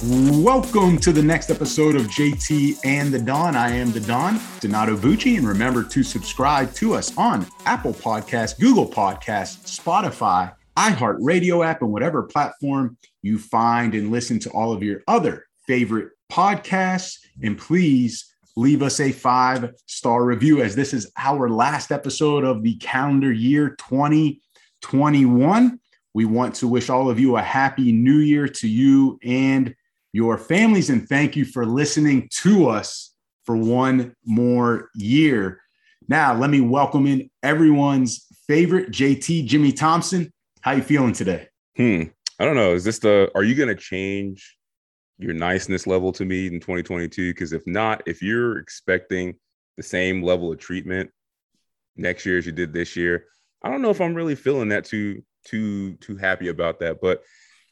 Welcome to the next episode of JT and the Don. I am the Don, Donato Bucci, and remember to subscribe to us on Apple Podcasts, Google Podcasts, Spotify, iHeartRadio app, and whatever platform you find and listen to all of your other favorite podcasts. And please leave us a five star review as this is our last episode of the calendar year 2021. We want to wish all of you a happy new year to you and your families. And thank you for listening to us for one more year. Now, let me welcome in everyone's favorite JT, Jimmy Thompson. How you feeling today? Hmm. I don't know. Is this the, are you going to change your niceness level to me in 2022? Because if not, if you're expecting the same level of treatment next year as you did this year, I don't know if I'm really feeling that too too too happy about that. But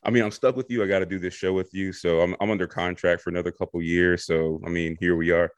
I mean, I'm stuck with you. I got to do this show with you, so I'm I'm under contract for another couple years. So I mean, here we are.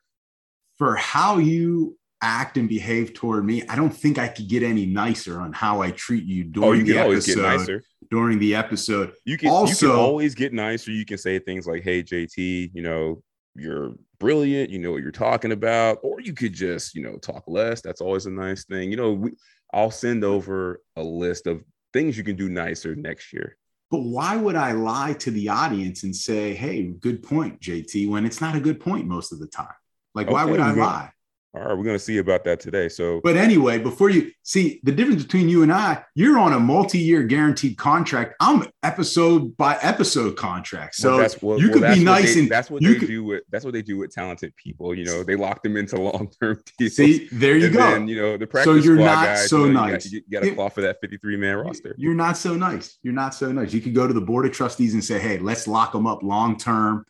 For how you act and behave toward me, I don't think I could get any nicer on how I treat you during oh, you the episode. During the episode, you can also you can always get nicer. You can say things like, "Hey, JT, you know, you're brilliant. You know what you're talking about," or you could just, you know, talk less. That's always a nice thing. You know, we, I'll send over a list of things you can do nicer next year. But why would I lie to the audience and say, hey, good point, JT, when it's not a good point most of the time? Like, okay, why would I lie? All right, we're going to see about that today. So, but anyway, before you see the difference between you and I, you're on a multi-year guaranteed contract. I'm episode by episode contract. So well, that's, well, you could well, be nice they, and that's what they could, do with that's what they do with talented people. You know, they lock them into long-term deals. See, there you go. Then, you know, the practice so you're not guys, so you know, nice. You got to claw for that 53 man roster. You're not so nice. You're not so nice. You could go to the board of trustees and say, "Hey, let's lock them up long term."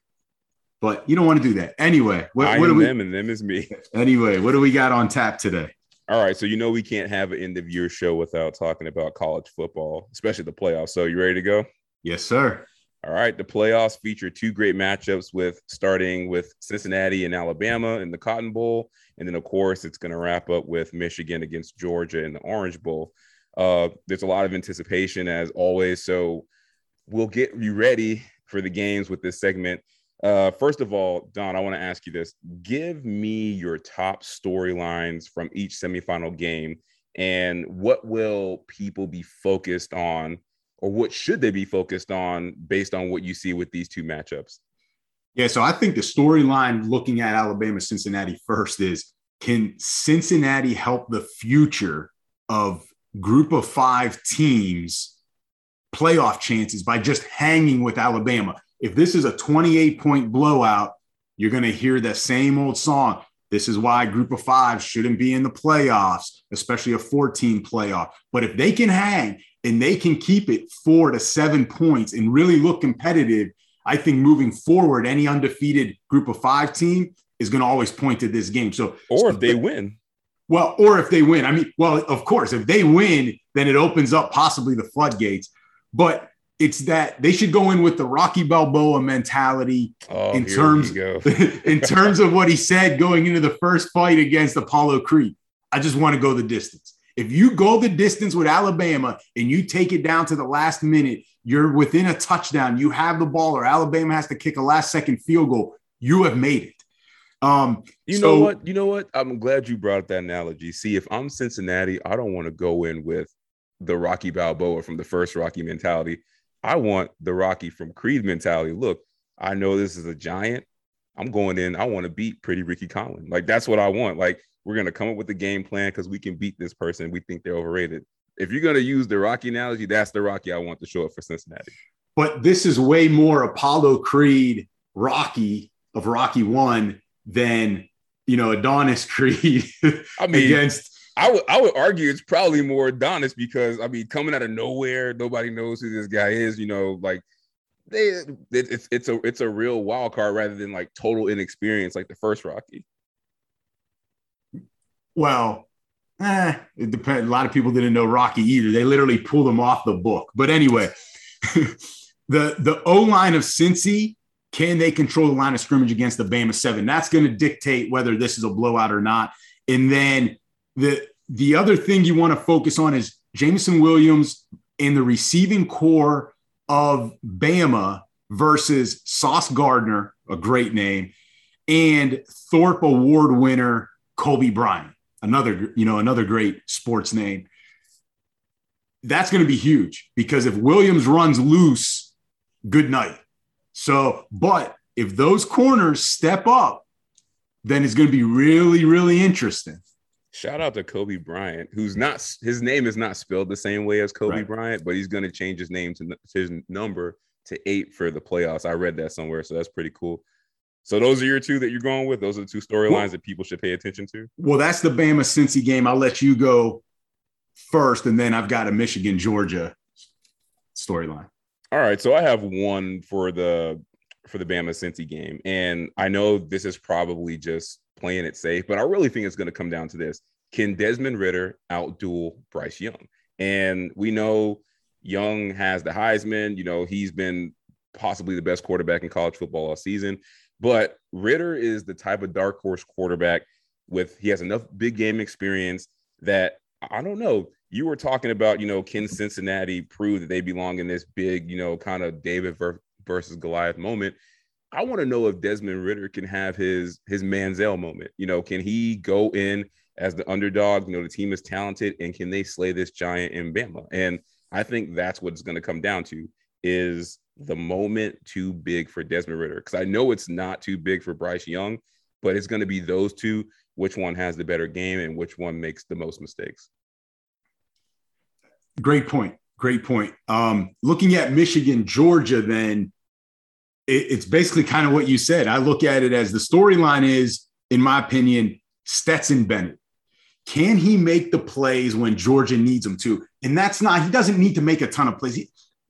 But you don't want to do that anyway. What, I what am we, them and them is me. Anyway, what do we got on tap today? All right, so you know we can't have an end of year show without talking about college football, especially the playoffs. So you ready to go? Yes, sir. All right, the playoffs feature two great matchups with starting with Cincinnati and Alabama in the Cotton Bowl, and then of course it's going to wrap up with Michigan against Georgia in the Orange Bowl. Uh, there's a lot of anticipation as always, so we'll get you ready for the games with this segment. Uh, first of all, Don, I want to ask you this. Give me your top storylines from each semifinal game, and what will people be focused on, or what should they be focused on based on what you see with these two matchups? Yeah, so I think the storyline looking at Alabama Cincinnati first is can Cincinnati help the future of group of five teams playoff chances by just hanging with Alabama? If this is a 28 point blowout, you're going to hear the same old song. This is why group of five shouldn't be in the playoffs, especially a 14 playoff. But if they can hang and they can keep it four to seven points and really look competitive, I think moving forward, any undefeated group of five team is going to always point to this game. So, or so if they win. Well, or if they win. I mean, well, of course, if they win, then it opens up possibly the floodgates. But it's that they should go in with the Rocky Balboa mentality oh, in terms in terms of what he said going into the first fight against Apollo Creed. I just want to go the distance. If you go the distance with Alabama and you take it down to the last minute, you're within a touchdown, you have the ball, or Alabama has to kick a last second field goal, you have made it. Um, you so, know what? You know what? I'm glad you brought up that analogy. See, if I'm Cincinnati, I don't want to go in with the Rocky Balboa from the first Rocky mentality. I want the Rocky from Creed mentality. Look, I know this is a giant. I'm going in. I want to beat Pretty Ricky Conlan. Like that's what I want. Like we're gonna come up with a game plan because we can beat this person. We think they're overrated. If you're gonna use the Rocky analogy, that's the Rocky I want to show up for Cincinnati. But this is way more Apollo Creed Rocky of Rocky One than you know Adonis Creed I mean, against I would I would argue it's probably more Adonis because I mean coming out of nowhere, nobody knows who this guy is. You know, like they it, it's it's a it's a real wild card rather than like total inexperience like the first Rocky. Well, eh, it depends. A lot of people didn't know Rocky either. They literally pulled him off the book. But anyway, the the O line of Cincy, can they control the line of scrimmage against the Bama Seven? That's going to dictate whether this is a blowout or not. And then the the other thing you want to focus on is Jameson Williams in the receiving corps of Bama versus Sauce Gardner, a great name, and Thorpe Award winner Coby Bryant, another you know another great sports name. That's going to be huge because if Williams runs loose, good night. So, but if those corners step up, then it's going to be really, really interesting. Shout out to Coby Bryant, who's not his name is not spelled the same way as Kobe right. Bryant, but he's going to change his name to his number to eight for the playoffs. I read that somewhere, so that's pretty cool. So those are your two that you're going with. Those are the two storylines well, that people should pay attention to. Well, that's the Bama Cincy game. I'll let you go first, and then I've got a Michigan Georgia storyline. All right, so I have one for the for the Bama Cincy game, and I know this is probably just playing it safe, but I really think it's going to come down to this: Can Desmond Ridder outduel Bryce Young? And we know Young has the Heisman. You know, he's been possibly the best quarterback in college football all season. But Ridder is the type of dark horse quarterback with he has enough big game experience that I don't know. You were talking about, you know, can Cincinnati prove that they belong in this big, you know, kind of David versus Goliath moment? I want to know if Desmond Ridder can have his his Manziel moment. You know, can he go in as the underdog? You know, the team is talented, and can they slay this giant in Bama? And I think that's what it's going to come down to: is the moment too big for Desmond Ridder? Because I know it's not too big for Bryce Young, but it's going to be those two. Which one has the better game and which one makes the most mistakes? Great point. Great point. Um, looking at Michigan, Georgia, then it's basically kind of what you said. I look at it as the storyline is, in my opinion, Stetson Bennett. Can he make the plays when Georgia needs him to? And that's not, he doesn't need to make a ton of plays. He,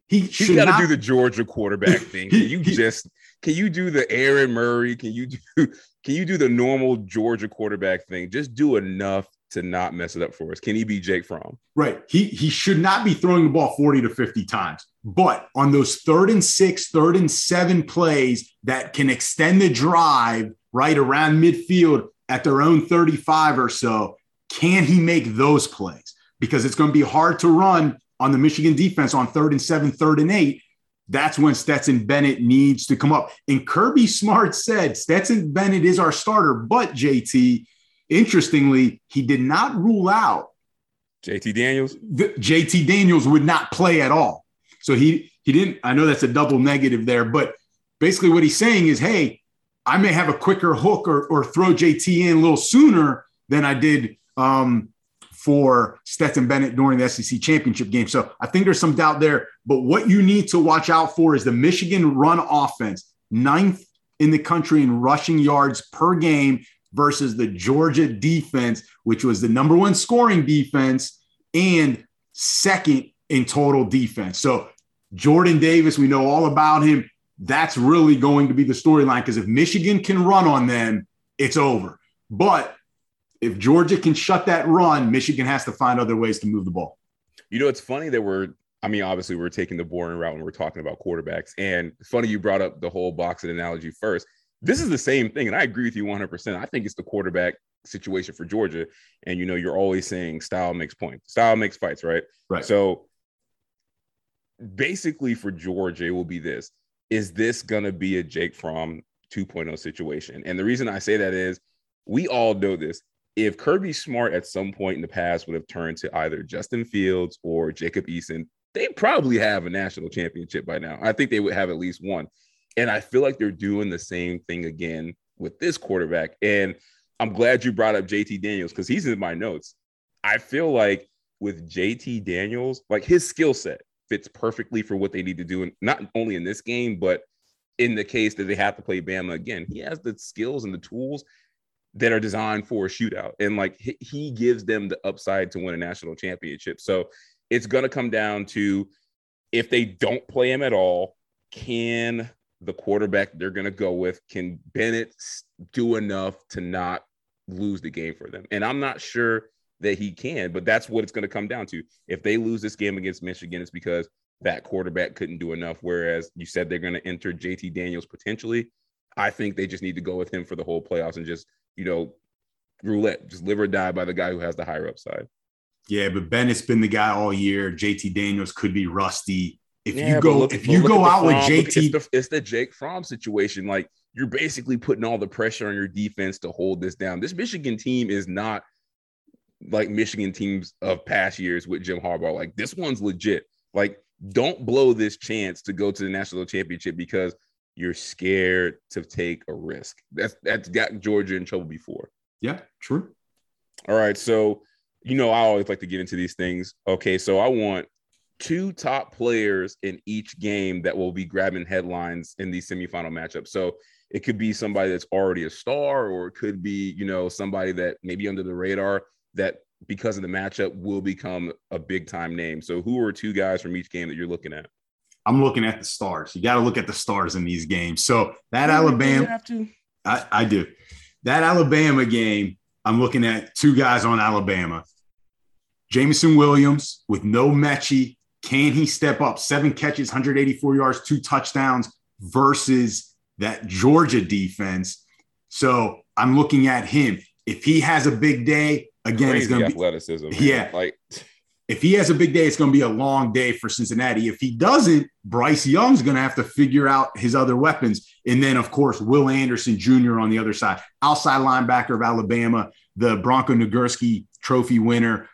he He's got to do the Georgia quarterback thing. Can you he, just can you do the Aaron Murray? Can you do can you do the normal Georgia quarterback thing? Just do enough to not mess it up for us. Can he be Jake Fromm? Right. He he should not be throwing the ball 40 to 50 times. But on those third and six, third and seven plays that can extend the drive right around midfield at their own 35 or so, can he make those plays? Because it's going to be hard to run on the Michigan defense on third and seven, third and eight, that's when Stetson Bennett needs to come up. And Kirby Smart said Stetson Bennett is our starter, but JT, interestingly, he did not rule out JT Daniels. JT Daniels would not play at all. So he he didn't. I know that's a double negative there, but basically what he's saying is, hey, I may have a quicker hook or, or throw JT in a little sooner than I did um, for Stetson Bennett during the SEC championship game. So I think there's some doubt there. But what you need to watch out for is the Michigan run offense, ninth in the country in rushing yards per game versus the Georgia defense, which was the number one scoring defense and second in total defense. So Jordan Davis, we know all about him. That's really going to be the storyline because if Michigan can run on them, it's over. But if Georgia can shut that run, Michigan has to find other ways to move the ball. You know, it's funny that we're, I mean, obviously we're taking the boring route when we're talking about quarterbacks. And funny you brought up the whole boxing analogy first. This is the same thing. And I agree with you 100%. I think it's the quarterback situation for Georgia. And, you know, you're always saying style makes points, style makes fights, right? Right. So basically for Georgia, it will be this is this to be a Jake Fromm 2.0 situation? And the reason I say that is we all know this if Kirby Smart at some point in the past would have turned to either Justin Fields or Jacob Eason, they probably have a national championship by now. I think they would have at least one. And I feel like they're doing the same thing again with this quarterback. And I'm glad you brought up JT Daniels because he's in my notes. I feel like with JT Daniels, like his skill set fits perfectly for what they need to do, and not only in this game, but in the case that they have to play Bama again. He has the skills and the tools that are designed for a shootout. And like he gives them the upside to win a national championship. So it's going to come down to if they don't play him at all, can the quarterback they're going to go with, can Bennett do enough to not lose the game for them. And I'm not sure that he can, but that's what it's going to come down to. If they lose this game against Michigan, it's because that quarterback couldn't do enough. Whereas you said they're going to enter JT Daniels potentially. I think they just need to go with him for the whole playoffs and just, you know, roulette, just live or die by the guy who has the higher upside. Yeah, but Bennett's been the guy all year. JT Daniels could be rusty. If Yeah, you go, look- if you go out with Fromm- look, JT, it's the, it's the Jake Fromm situation. Like you're basically putting all the pressure on your defense to hold this down. This Michigan team is not like Michigan teams of past years with Jim Harbaugh. Like this one's legit. Like don't blow this chance to go to the national championship because you're scared to take a risk. That's that's got Georgia in trouble before. yeah, true. All right. So, you know, I always like to get into these things. Okay. So, I want two top players in each game that will be grabbing headlines in these semifinal matchups. So, it could be somebody that's already a star, or it could be, you know, somebody that maybe under the radar that because of the matchup will become a big time name. So, who are two guys from each game that you're looking at? I'm looking at the stars. You got to look at the stars in these games. So that You Alabama, have to. I, I do. That Alabama game, I'm looking at two guys on Alabama. Jameson Williams with no Metchie. Can he step up? Seven catches, 184 yards, two touchdowns versus that Georgia defense. So I'm looking at him. If he has a big day, again, it's going to be athleticism. man. Yeah. Like, if he has a big day, it's going to be a long day for Cincinnati. If he doesn't, Bryce Young's going to have to figure out his other weapons. And then, of course, Will Anderson Jr. on the other side, outside linebacker of Alabama, the Bronco Nagurski Trophy winner.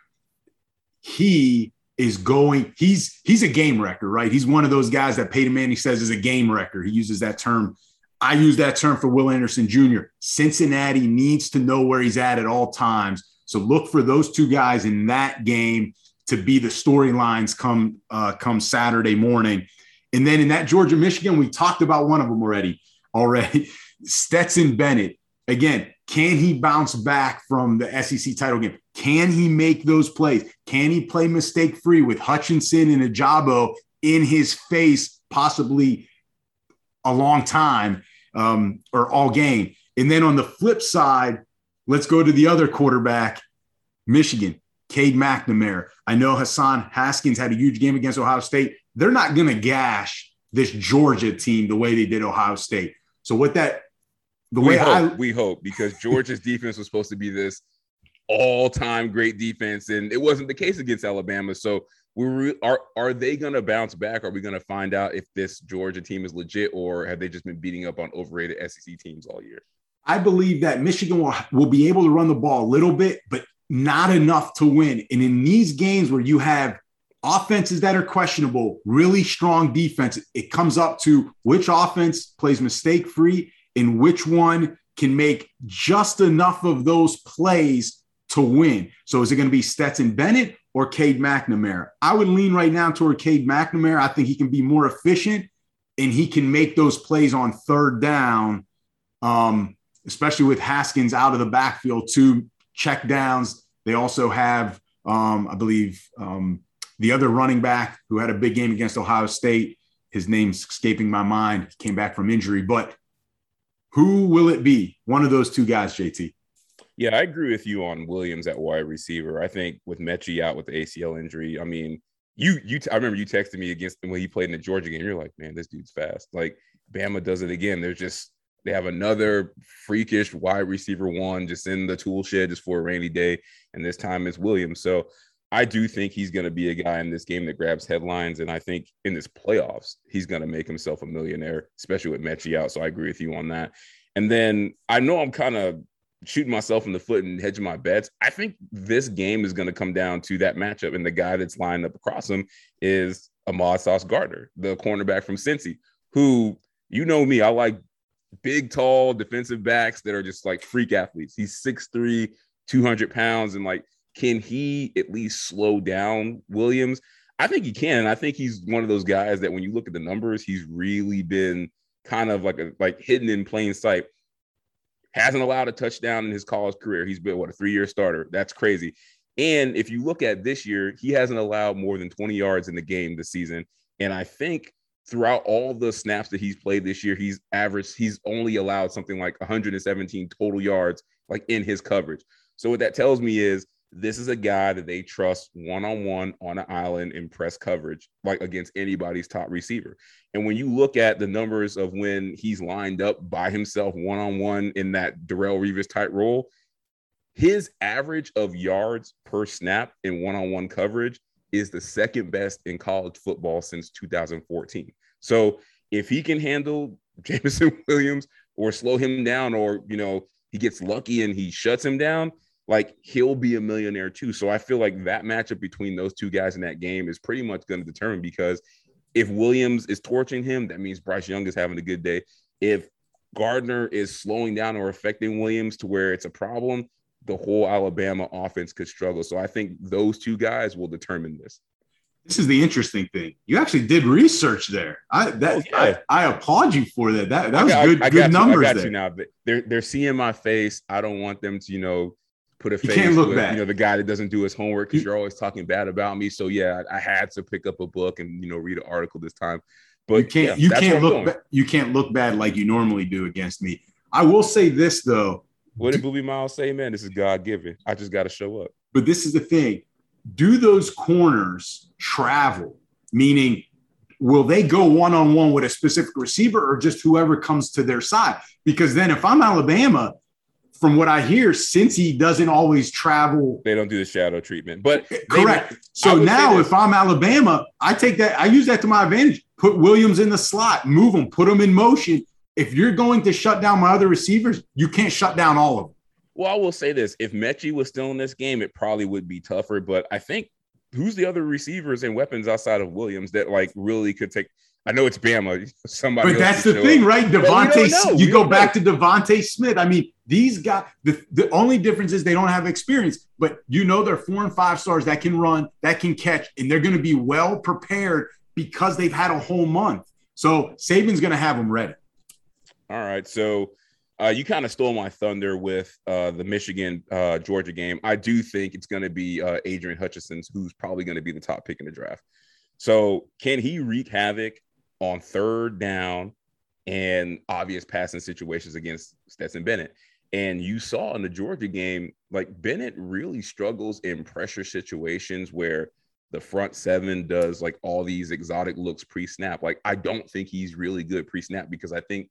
He is going. He's he's a game wrecker, right? He's one of those guys that Peyton Manning says is a game wrecker. He uses that term. I use that term for Will Anderson Jr. Cincinnati needs to know where he's at at all times. So look for those two guys in that game to be the storylines come uh, come Saturday morning. And then in that Georgia Michigan, we talked about one of them already. Already, Stetson Bennett. Again, can he bounce back from the SEC title game? Can he make those plays? Can he play mistake free with Hutchinson and Ojabo in his face, possibly a long time um, or all game? And then on the flip side, let's go to the other quarterback, Michigan. Cade McNamara. I know Hassan Haskins had a huge game against Ohio State. They're not going to gash this Georgia team the way they did Ohio State. So what that the we way hope, I we hope because Georgia's defense was supposed to be this all-time great defense, and it wasn't the case against Alabama. So we re- are are they going to bounce back? Are we going to find out if this Georgia team is legit, or have they just been beating up on overrated SEC teams all year? I believe that Michigan will, will be able to run the ball a little bit, but not enough to win. And in these games where you have offenses that are questionable, really strong defense, it comes up to which offense plays mistake free and which one can make just enough of those plays to win. So is it going to be Stetson Bennett or Cade McNamara? I would lean right now toward Cade McNamara. I think he can be more efficient and he can make those plays on third down. Um, especially with Haskins out of the backfield, two check downs. They also have, um, I believe, um, the other running back who had a big game against Ohio State. His name's escaping my mind. He came back from injury, but who will it be? One of those two guys, JT. Yeah, I agree with you on Williams at wide receiver. I think with Metchie out with the ACL injury, I mean, you you I remember you texted me against when he played in the Georgia game. You're like, man, this dude's fast. Like Bama does it again. They're just they have another freakish wide receiver one just in the tool shed just for a rainy day, and this time it's Williams. So I do think he's going to be a guy in this game that grabs headlines, and I think in this playoffs he's going to make himself a millionaire, especially with Metchie out. So I agree with you on that. And then I know I'm kind of shooting myself in the foot and hedging my bets. I think this game is going to come down to that matchup, and the guy that's lined up across him is Ahmad Sauce Gardner, the cornerback from Cincy, who you know me, I like big, tall defensive backs that are just like freak athletes. He's 6'3, 200 pounds, and like, can he at least slow down Williams? I think he can. I think he's one of those guys that when you look at the numbers, he's really been kind of like a like hidden in plain sight. Hasn't allowed a touchdown in his college career. He's been what a three-year starter. That's crazy. And if you look at this year, he hasn't allowed more than 20 yards in the game this season. And I think throughout all the snaps that he's played this year, he's averaged, he's only allowed something like 117 total yards like in his coverage. So what that tells me is this is a guy that they trust one on one on an island in press coverage, like against anybody's top receiver. And when you look at the numbers of when he's lined up by himself one on one in that Darrelle Revis type role, his average of yards per snap in one on one coverage is the second best in college football since 2014. So if he can handle Jameson Williams or slow him down, or you know, he gets lucky and he shuts him down, like he'll be a millionaire too. So I feel like that matchup between those two guys in that game is pretty much going to determine because if Williams is torching him, that means Bryce Young is having a good day. If Gardner is slowing down or affecting Williams to where it's a problem, the whole Alabama offense could struggle. So I think those two guys will determine this. This is the interesting thing. You actually did research there. I that oh, yeah. I, I, applaud you for that. That that was got, good I, I good numbers. I got there. you now. They're they're seeing my face. I don't want them to you know put a face. You can't look with, bad. You know the guy that doesn't do his homework because you're always talking bad about me. So yeah, I, I, had to pick up a book and you know read an article this time. But you can't yeah, you can't look ba- you can't look bad like you normally do against me. I will say this though. What did Boobie Miles say, man? This is God given. I just got to show up. But this is the thing. Do those corners travel? Meaning, will they go one on one with a specific receiver or just whoever comes to their side? Because then if I'm Alabama, from what I hear, since he doesn't always travel, they don't do the shadow treatment. But correct. They, so now, if I'm Alabama, I take that, I use that to my advantage. Put Williams in the slot, move him, put him in motion. If you're going to shut down my other receivers, you can't shut down all of them. Well, I will say this: if Metchie was still in this game, it probably would be tougher. But I think who's the other receivers and weapons outside of Williams that like really could take? I know it's Bama. Somebody, but that's the thing, up. right? DeVonta, you go back to DeVonta Smith. I mean, these guys. The, the only difference is they don't have experience, but you know they're four and five stars that can run, that can catch, and they're going to be well prepared because they've had a whole month. So Saban's going to have them ready. All right, so. Uh, you kind of stole my thunder with uh, the Michigan uh, Georgia game. I do think it's going to be uh, Aidan Hutchinson, who's probably going to be the top pick in the draft. So, can he wreak havoc on third down and obvious passing situations against Stetson Bennett. And you saw in the Georgia game, like Bennett really struggles in pressure situations where the front seven does like all these exotic looks pre snap. Like, I don't think he's really good pre snap because I think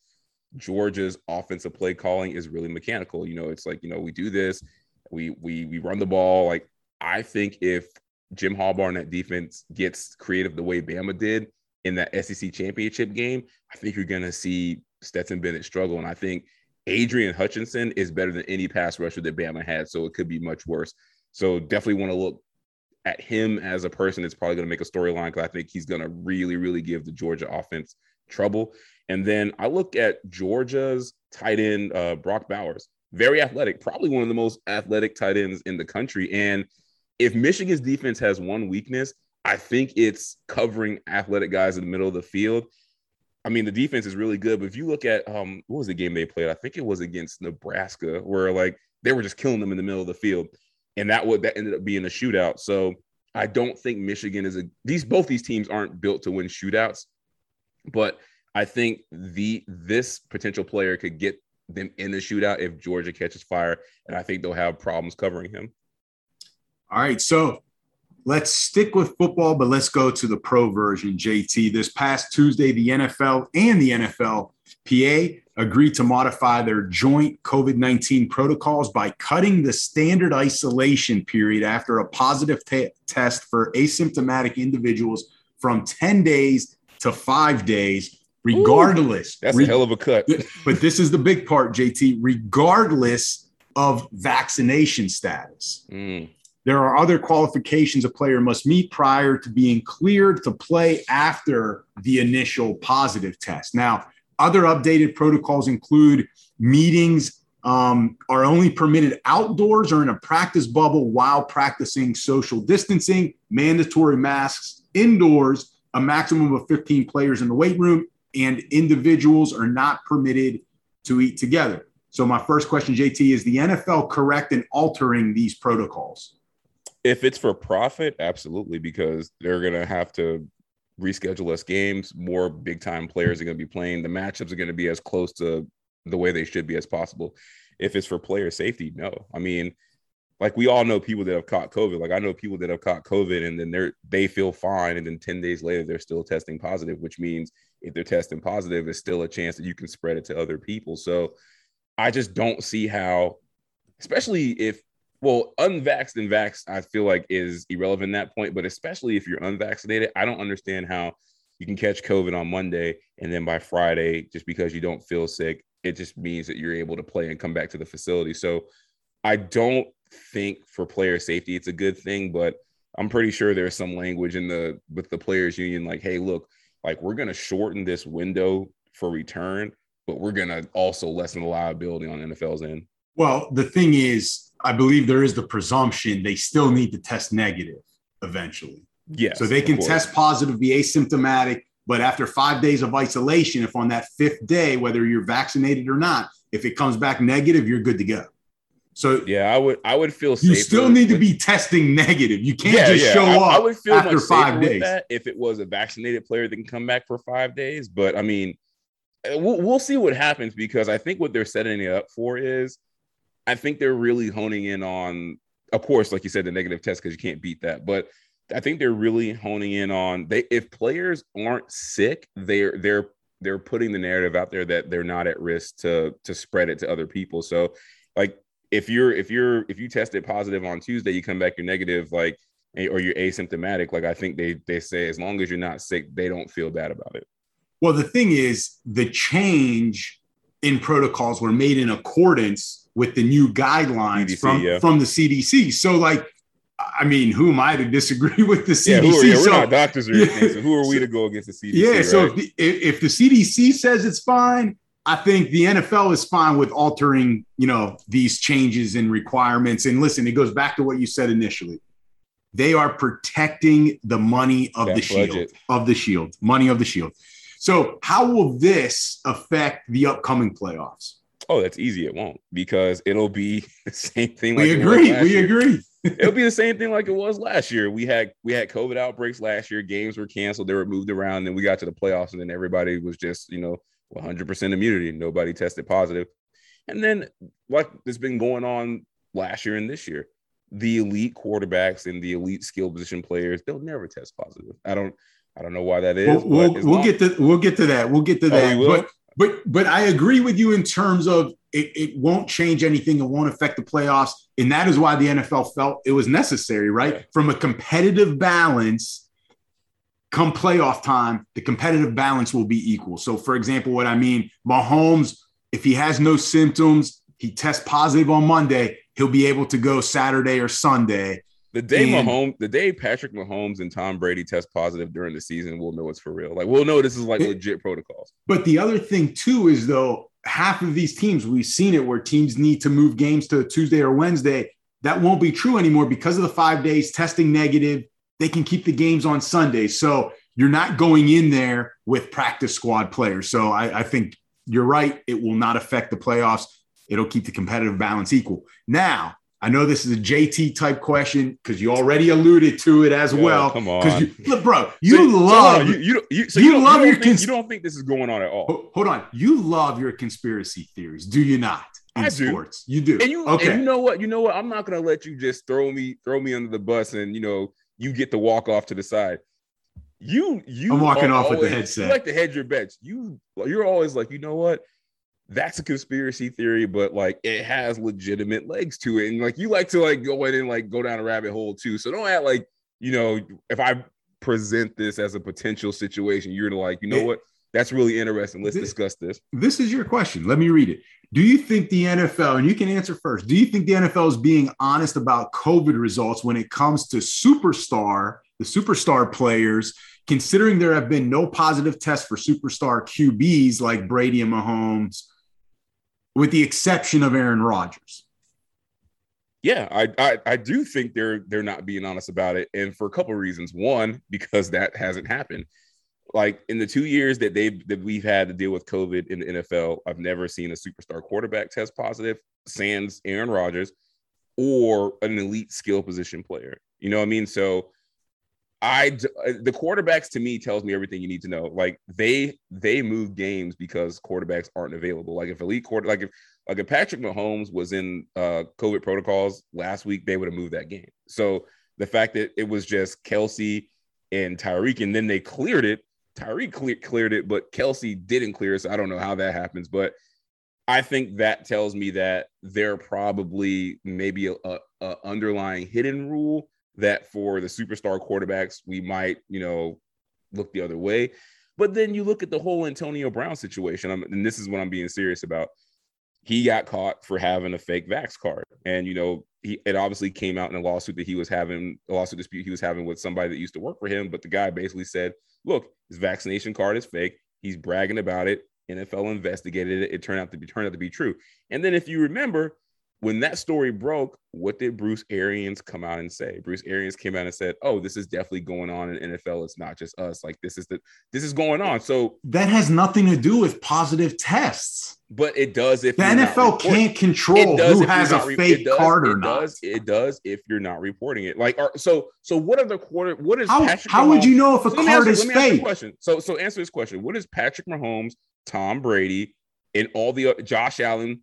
Georgia's offensive play calling is really mechanical. You know, it's like, you know, we do this, we we we run the ball. Like, I think if Jim Harbaugh and that defense gets creative the way Bama did, in that SEC championship game, I think you're to see Stetson Bennett struggle. And I think Aidan Hutchinson is better than any pass rusher that Bama had. So it could be much worse. So definitely want to look at him as a person It's probably going to make a storyline because I think he's going to really, really give the Georgia offense trouble. And then I look at Georgia's tight end, uh, Brock Bowers, very athletic, probably one of the most athletic tight ends in the country. And if Michigan's defense has one weakness, I think it's covering athletic guys in the middle of the field. I mean, the defense is really good, but if you look at um, what was the game they played? I think it was against Nebraska, where like they were just killing them in the middle of the field, and that would that ended up being a shootout. So I don't think Michigan is a these both these teams aren't built to win shootouts, but I think the this potential player could get them in the shootout if Georgia catches fire, and I think they'll have problems covering him. All right, so Let's stick with football, but let's go to the pro version, JT. This past Tuesday, the NFL and the NFLPA agreed to modify their joint COVID 19 protocols by cutting the standard isolation period after a positive t- test for asymptomatic individuals from 10 days to five days, regardless. Ooh, that's re- a hell of a cut. but this is the big part, JT, regardless of vaccination status. Mm. There are other qualifications a player must meet prior to being cleared to play after the initial positive test. Now, other updated protocols include meetings um, are only permitted outdoors or in a practice bubble while practicing social distancing, mandatory masks indoors, a maximum of 15 players in the weight room, and individuals are not permitted to eat together. So, my first question, JT, is the NFL correct in altering these protocols? If it's for profit, absolutely, because they're gonna have to reschedule us games. More big time players are gonna be playing. The matchups are gonna be as close to the way they should be as possible. if it's for player safety, no. I mean, like we all know people that have caught COVID. Like I know people that have caught COVID and then they're they feel fine, and then 10 days later they're still testing positive, which means if they're testing positive, there's still a chance that you can spread it to other people. So I just don't see how, especially if well, unvaxxed and vaxxed, I feel like is irrelevant at that point, but especially if you're unvaccinated, I don't understand how you can catch COVID on Monday and then by Friday, just because you don't feel sick, it just means that you're able to play and come back to the facility. So I don't think for player safety it's a good thing, but I'm pretty sure there's some language in the with the players union like, hey, look, like we're gonna shorten this window for return, but we're gonna also lessen the liability on NFL's end. Well, the thing is, I believe there is the presumption they still need to test negative eventually. Yeah. So they can test positive, be asymptomatic, but after five days of isolation, if on that fifth day, whether you're vaccinated or not, if it comes back negative, you're good to go. So yeah, I would I would feel you still need with, to be testing negative. You can't yeah, just yeah. show I, up I would feel after five days. That if it was a vaccinated player that can come back for five days, but I mean, eh, we'll, we'll see what happens because I think what they're setting it up for is, I think they're really honing in on, of course, like you said, the negative test because you can't beat that, but I think they're really honing in on they if players aren't sick, they're they're they're putting the narrative out there that they're not at risk to to spread it to other people. So like if you're if you're if you tested positive on Tuesday, you come back you're negative, like or you're asymptomatic, like I think they they say as long as you're not sick, they don't feel bad about it. Well, the thing is, the change in protocols were made in accordance with the new guidelines CDC, from, yeah. from the CDC. So, like, I mean, who am I to disagree with the CDC? Yeah, who are, yeah, we're so, not doctors or anything. Yeah, so who are we to go against the CDC? Yeah, right? so if the, if the CDC says it's fine, I think the NFL is fine with altering, you know, these changes and requirements. And listen, it goes back to what you said initially. They are protecting the money of that the shield, of the shield, money of the shield. So, how will this affect the upcoming playoffs? Oh, that's easy. It won't because it'll be the same thing. Like we agree. We year. agree. it'll be the same thing like it was last year. We had we had COVID outbreaks last year. Games were canceled. They were moved around. Then we got to the playoffs, and then everybody was just you know 100% immunity. Nobody tested positive. And then like has been going on last year and this year, the elite quarterbacks and the elite skill position players, they'll never test positive. I don't I don't know why that is. We'll, we'll, we'll get to we'll get to that. We'll get to oh, that. but but but I agree with you in terms of it, it won't change anything. It won't affect the playoffs. And that is why the NFL felt it was necessary, right? Yeah. From a competitive balance come playoff time, the competitive balance will be equal. So, for example, what I mean, Mahomes, if he has no symptoms, he tests positive on Monday, he'll be able to go Saturday or Sunday. The day and, Mahomes, the day Patrick Mahomes and Tom Brady test positive during the season, we'll know it's for real. Like we'll know this is like it, legit protocols. But the other thing too is though, half of these teams, we've seen it where teams need to move games to Tuesday or Wednesday. That won't be true anymore because of the five days testing negative they can keep the games on Sunday. So you're not going in there with practice squad players. So I, I think you're right. It will not affect the playoffs. It'll keep the competitive balance equal. Now, I know this is a JT type question because you already alluded to it as Yo, well. Come on, you, look, bro, you so, love so, you, you, you, so you, love your. Cons- you don't think this is going on at all? Hold on, you love your conspiracy theories, do you not? I do. Sports, you do. And you, okay. And you know what? You know what? I'm not gonna let you just throw me throw me under the bus and you know you get to walk off to the side. You you I'm walking off always, with the headset. You like to hedge your bets. You you're always like, you know what? That's a conspiracy theory, but like it has legitimate legs to it. And like you like to like go in and like go down a rabbit hole too. So don't act like, you know, if I present this as a potential situation, you're like, you know it, what? That's really interesting. Let's this, discuss this. This is your question. Let me read it. Do you think the NFL, and you can answer first, do you think the NFL is being honest about COVID results when it comes to superstar, the superstar players, considering there have been no positive tests for superstar QBs like Brady and Mahomes, with the exception of Aaron Rodgers? Yeah, I, I, I do think they're they're not being honest about it, and for a couple of reasons. One, because that hasn't happened like in the two years that they've that we've had to deal with COVID in the NFL, I've never seen a superstar quarterback test positive, sans Aaron Rodgers, or an elite skill position player. You know what I mean? So I the quarterbacks to me tells me everything you need to know. Like they they move games because quarterbacks aren't available. Like if elite quarter like if like if Patrick Mahomes was in uh COVID protocols last week, they would have moved that game. So the fact that it was just Kelce and Tyreek, and then they cleared it. Tyreek clear, cleared it, but Kelce didn't clear it. So I don't know how that happens, but I think that tells me that there probably maybe a, a, a underlying hidden rule that for the superstar quarterbacks, we might, you know, look the other way. But then you look at the whole Antonio Brown situation, and this is what I'm being serious about. He got caught for having a fake vax card, and you know, he it obviously came out in a lawsuit that he was having a lawsuit dispute he was having with somebody that used to work for him. But the guy basically said, "Look, his vaccination card is fake. He's bragging about it. NFL investigated it. It turned out to be turned out to be true." And then, if you remember, when that story broke, what did Bruce Arians come out and say? Bruce Arians came out and said, "Oh, this is definitely going on in NFL. It's not just us. Like this is the this is going on." So that has nothing to do with positive tests. But it does if the NFL can't control who has a fake does, card or it not. Does, it does if you're not reporting it. Like, are, so so what are the quarter? What is how, Patrick how Mahomes, would you know if a so card answer, is fake? Question. So so answer this question. What is Patrick Mahomes, Tom Brady, and all the uh, Josh Allen?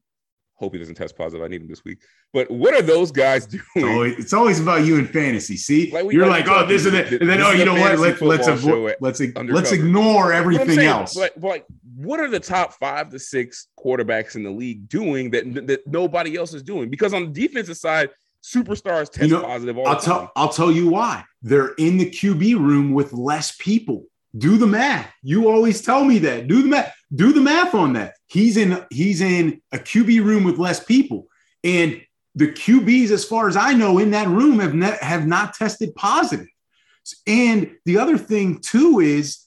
Hope he doesn't test positive. I need him this week. But what are those guys doing? It's always, it's always about you in fantasy. See, like we, you're like, oh, this is it, and then oh, you know what? Let, let's avoid, let's let's ignore everything saying, else. But, like, what are the top five to six quarterbacks in the league doing that that nobody else is doing? Because on the defensive side, superstars test you know, positive. I'll tell I'll tell you why. They're in the QB room with less people. Do the math. You always tell me that. Do the math. Do the math on that. He's in he's in a QB room with less people. And the QBs, as far as I know, in that room have not have not tested positive. And the other thing too is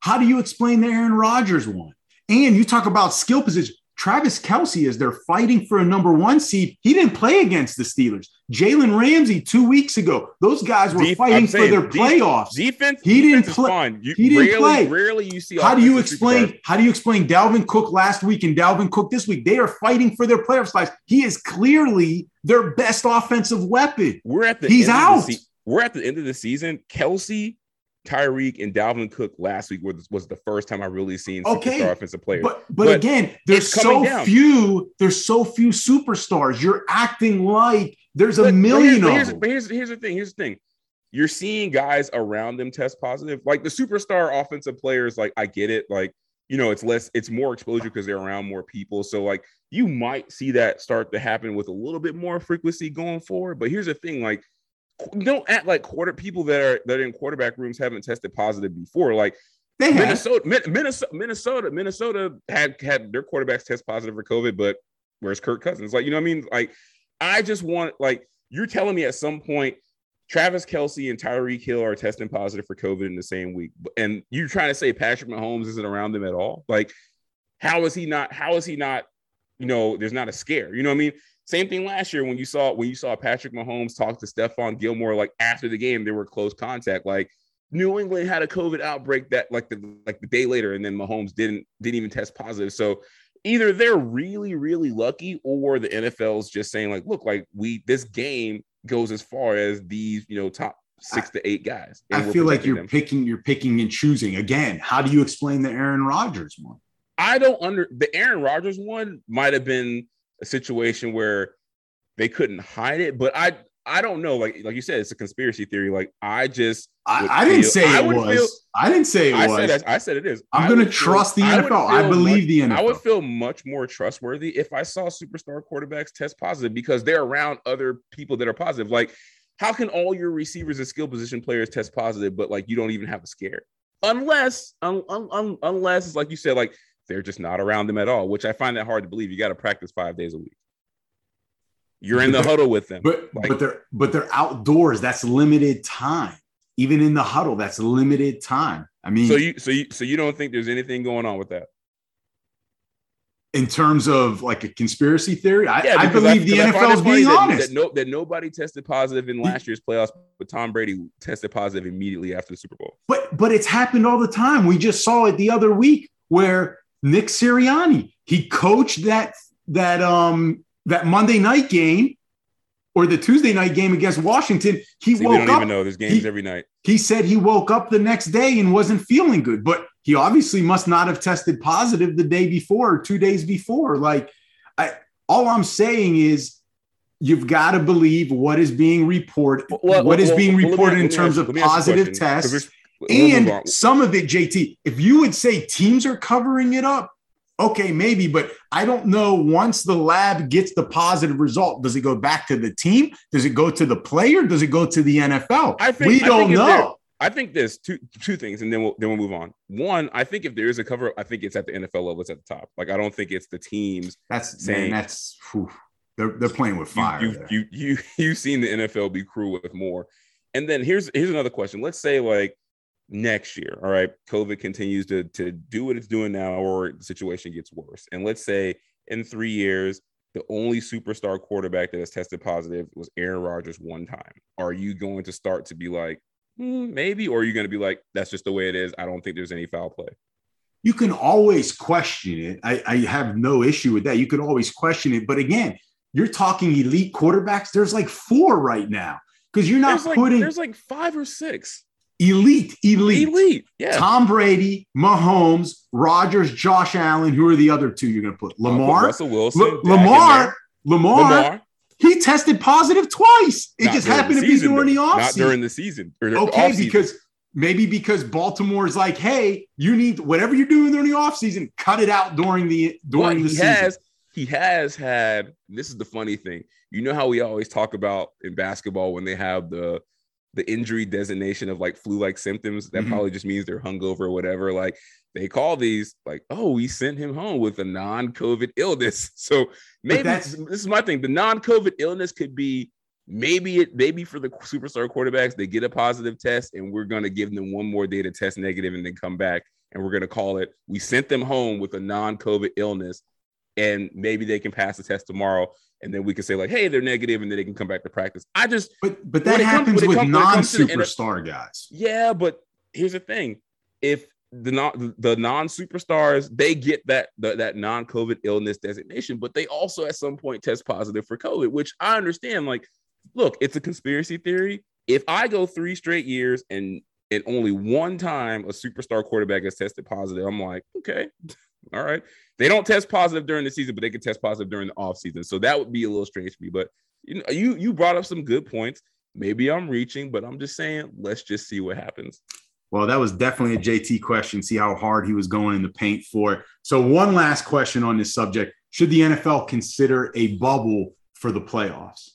how do you explain the Aaron Rodgers one? And you talk about skill position. Travis Kelce as they're fighting for a number one seed, he didn't play against the Steelers. Jalen Ramsey two weeks ago, those guys were fighting for their playoffs. Defense, he defense didn't play. You, he didn't rarely, play. Rarely you see. How do you explain? How do you explain Dalvin Cook last week and Dalvin Cook this week? They are fighting for their playoff spots. He is clearly their best offensive weapon. We're at the he's out. The se- we're at the end of the season. Kelce Tyreek and Dalvin Cook last week was, was the first time I really seen okay, superstar offensive players. But, but, but again, there's so down. few. There's so few superstars. You're acting like there's a but, million but here's, of them. But here's, here's the thing. Here's the thing. You're seeing guys around them test positive. Like the superstar offensive players. Like I get it. Like you know, it's less. It's more exposure because they're around more people. So like you might see that start to happen with a little bit more frequency going forward. But here's the thing. Like don't act like quarter people that are that are in quarterback rooms haven't tested positive before. Like they Minnesota, Minnesota, Minnesota, Minnesota had had their quarterbacks test positive for COVID, but where's Kirk Cousins? Like, you know what I mean? Like, I just want like you're telling me at some point Travis Kelce and Tyreek Hill are testing positive for COVID in the same week, and you're trying to say Patrick Mahomes isn't around them at all? Like, how is he not? How is he not? You know, there's not a scare. You know what I mean? Same thing last year when you saw when you saw Patrick Mahomes talk to Stephon Gilmore like after the game, they were close contact. Like New England had a COVID outbreak that like the like the day later, and then Mahomes didn't didn't even test positive. So either they're really really lucky, or the NFL's just saying like, look, like we this game goes as far as these you know top six to eight guys. I feel like you're them. picking you're picking and choosing again. How do you explain the Aaron Rodgers one? I don't under the Aaron Rodgers one might have been a situation where they couldn't hide it. But I I don't know. Like like you said, it's a conspiracy theory. Like I just I, I didn't feel, say it was. Feel, I didn't say it I was. Said, I said it is. I'm going to trust feel, the NFL. I, I believe much, the NFL. I would feel much more trustworthy if I saw superstar quarterbacks test positive because they're around other people that are positive. Like, how can all your receivers and skill position players test positive, but like you don't even have a scare? Unless, un, un, un, unless it's like you said, like they're just not around them at all, which I find that hard to believe. You got to practice five days a week. You're in the huddle with them. But like, but they're but they're outdoors. That's limited time. Even in the huddle, that's limited time. I mean, so you so you so you don't think there's anything going on with that? In terms of like a conspiracy theory, I, yeah, I believe I, the NFL is being that, honest. That, no, that nobody tested positive in last year's playoffs, but Tom Brady tested positive immediately after the Super Bowl. But but it's happened all the time. We just saw it the other week where Nick Sirianni. He coached that that um that Monday night game, or the Tuesday night game against Washington, he See, woke we don't up. even know. There's games he- every night. He said he woke up the next day and wasn't feeling good, but he obviously must not have tested positive the day before or two days before. Like, I all I'm saying is you've got to believe what is being reported, Well, what is well, being well, let me- reported in terms ask- of let me ask you a positive tests. There's- we'll move on. And some of it, JT, if you would say teams are covering it up, okay, maybe, but I don't know. Once the lab gets the positive result, does it go back to the team? Does it go to the player? Does it go to the NFL? I think- we don't think if there- know. I think there's two two things, and then we'll then we'll move on. One, I think if there is a cover up, I think it's at the NFL level, it's at the top. Like I don't think it's the teams. That's saying- man, that's whew, they're they're playing with You fire. you there. you you you've seen the NFL be cruel with more. And then here's here's another question. Let's say like next year, all right, COVID continues to to do what it's doing now, or the situation gets worse. And let's say in three years, the only superstar quarterback that has tested positive was Aaron Rodgers one time. Are you going to start to be like, "Hmm, maybe, or are you going to be like, that's just the way it is? I don't think there's any foul play. you can always question it. I, I have no issue with that. You can always question it. But again, you're talking elite quarterbacks. There's like four right now because you're not There's like putting there's like five or six elite, elite, elite. Yeah, Tom Brady, Mahomes, Rodgers, Josh Allen. Who are the other two you're going to put? Lamar. Russell Wilson, L- Lamar. Lamar. Lamar. He tested positive twice. It Not just happened to be season, during the offseason. Not during the season. okay, offseason. because maybe because Baltimore's like, hey, you need whatever you're doing during the offseason, cut it out during the during But the he season. has he has had. This is the funny thing. You know how we always talk about in basketball when they have the the injury designation of like flu-like symptoms. That Mhm. probably just means they're hungover or whatever. Like they call these like, oh, we sent him home with a non-COVID illness. So maybe this is my thing. The non-COVID illness could be maybe it maybe for the superstar quarterbacks they get a positive test and we're going to give them one more day to test negative and then come back and we're going to call it we sent them home with a non-covid illness and maybe they can pass the test tomorrow and then we can say like hey they're negative and then they can come back to practice. I just But but that it comes- happens with non superstar guys. yeah but here's the thing. If the non the non-superstars they get that the, that non-covid illness designation but they also at some point test positive for covid which i understand. Like look it's a conspiracy theory. If i go three straight years and and only one time a superstar quarterback has tested positive i'm like okay all right they don't test positive during the season but they can test positive during the off season so that would be a little strange to me but you know you you brought up some good points maybe i'm reaching but i'm just saying let's just see what happens Well, that was definitely a JT question. See how hard he was going in the paint for it. So, one last question on this subject: Should the NFL consider a bubble for the playoffs?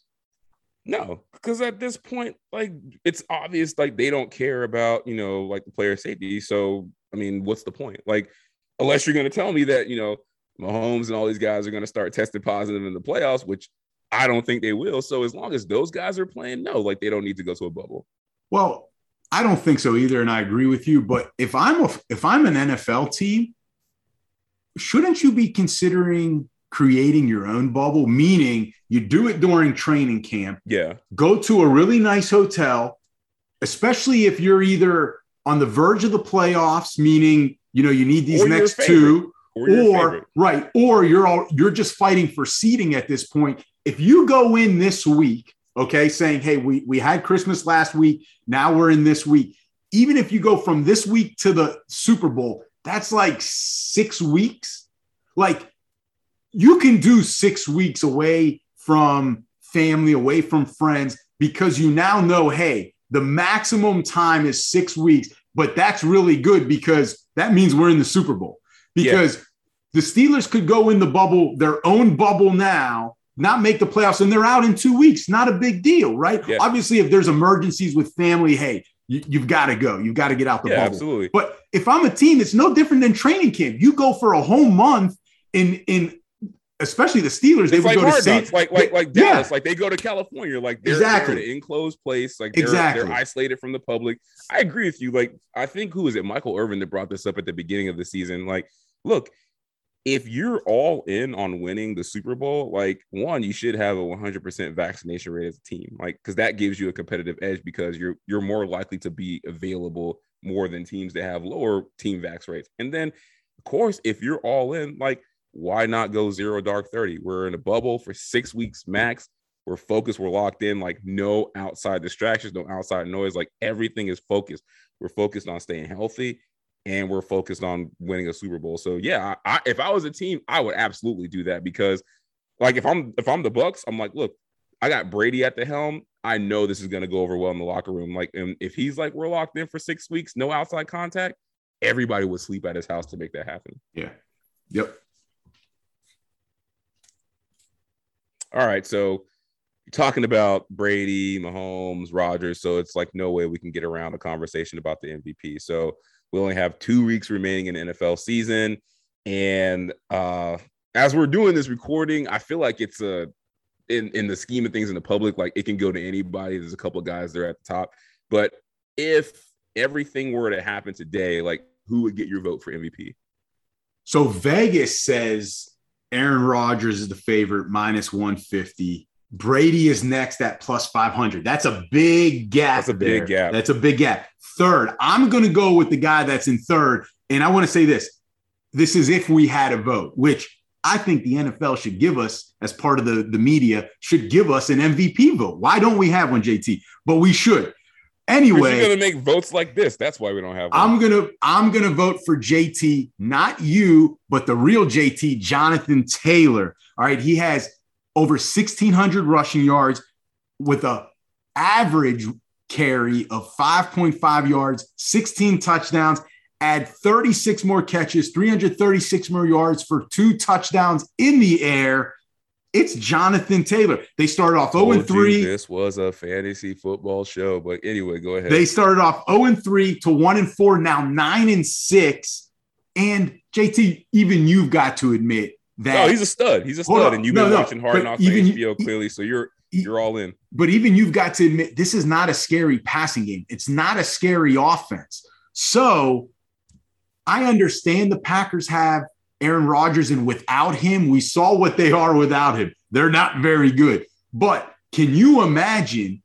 No, because at this point, like it's obvious, like they don't care about you know like the player safety. So I mean, what's the point? Like, unless you're going to tell me that you know Mahomes and all these guys are going to start testing positive in the playoffs, which I don't think they will. So as long as those guys are playing, no, like they don't need to go to a bubble. Well, I don't think so either, and I agree with you. But if I'm a, if I'm an NFL team, shouldn't you be considering creating your own bubble? Meaning, you do it during training camp. Yeah, go to a really nice hotel, especially if you're either on the verge of the playoffs, meaning you know you need these Or next two, or or right, or you're all you're just fighting for seating at this point. If you go in this week, okay, saying, hey, we we had Christmas last week, now we're in this week. Even if you go from this week to the Super Bowl, that's like six weeks. Like you can do six weeks away from family, away from friends, because you now know, hey, the maximum time is six weeks. But that's really good because that means we're in the Super Bowl. Because the Steelers could go in the bubble, their own bubble now, not make the playoffs, and they're out in two weeks. Not a big deal, right? Yeah. Obviously, if there's emergencies with family, hey, you, you've got to go. You've got to get out the Yeah, bubble. absolutely. But if I'm a team, it's no different than training camp. You go for a whole month in in especially the Steelers. They It's would like go to hard St. knocks, like like like Yeah. Dallas, like they go to California, like they're, Exactly. they're in an enclosed place, like they're, Exactly. they're isolated from the public. I agree with you. Like I think who is it, Michael Irvin, that brought this up at the beginning of the season. Like, look, if you're all in on winning the Super Bowl, like one, you should have a 100% vaccination rate as a team, like because that gives you a competitive edge because you're you're more likely to be available more than teams that have lower team vax rates. And then, of course, if you're all in, like why not go zero dark 30? We're in a bubble for six weeks max. We're focused. We're locked in. Like no outside distractions, no outside noise. Like everything is focused. We're focused on staying healthy, and we're focused on winning a Super Bowl. So yeah, I, if I was a team, I would absolutely do that because, like, if I'm if I'm the Bucks, I'm like, look, I got Brady at the helm. I know this is to go over well in the locker room. Like, and if he's like, we're locked in for six weeks, no outside contact, everybody would sleep at his house to make that happen. Yeah. Yep. All right. So talking about Brady, Mahomes, Rodgers, So it's like no way we can get around a conversation about the MVP. So we only have two weeks remaining in the NFL season. And uh as we're doing this recording, I feel like it's a in in the scheme of things in the public, like it can go to anybody. There's a couple guys there at the top. But if everything were to happen today, like who would get your vote for MVP? So Vegas says Aaron Rodgers is the favorite, minus 150. Brady is next at plus 500. That's a big gap. That's a big there. gap. That's a big gap. Third, I'm going to go with the guy that's in third. And I want to say this this is if we had a vote, which I think the NFL should give us, as part of the, the media, should give us an MVP vote. Why don't we have one, JT? But we should. Anyway, you're gonna make votes like this. That's why we don't have. One. I'm gonna I'm gonna vote for JT, not you, but the real JT, Jonathan Taylor. All right, he has over 1,600 rushing yards with a average carry of 5.5 yards, 16 touchdowns. Add 36 more catches, 336 more yards for two touchdowns in the air. It's Jonathan Taylor. They started off 0 and 3. This was a fantasy football show, but anyway, go ahead. They started off 0 and 3 to 1 and 4, now 9 and 6. And JT, even you've got to admit that No, he's a stud. He's a stud. And you've been no, watching Hard Knocks on HBO clearly, so you're you're all in. But even you've got to admit this is not a scary passing game. It's not a scary offense. So I understand the Packers have Aaron Rodgers, and without him, we saw what they are without him. They're not very good. But can you imagine?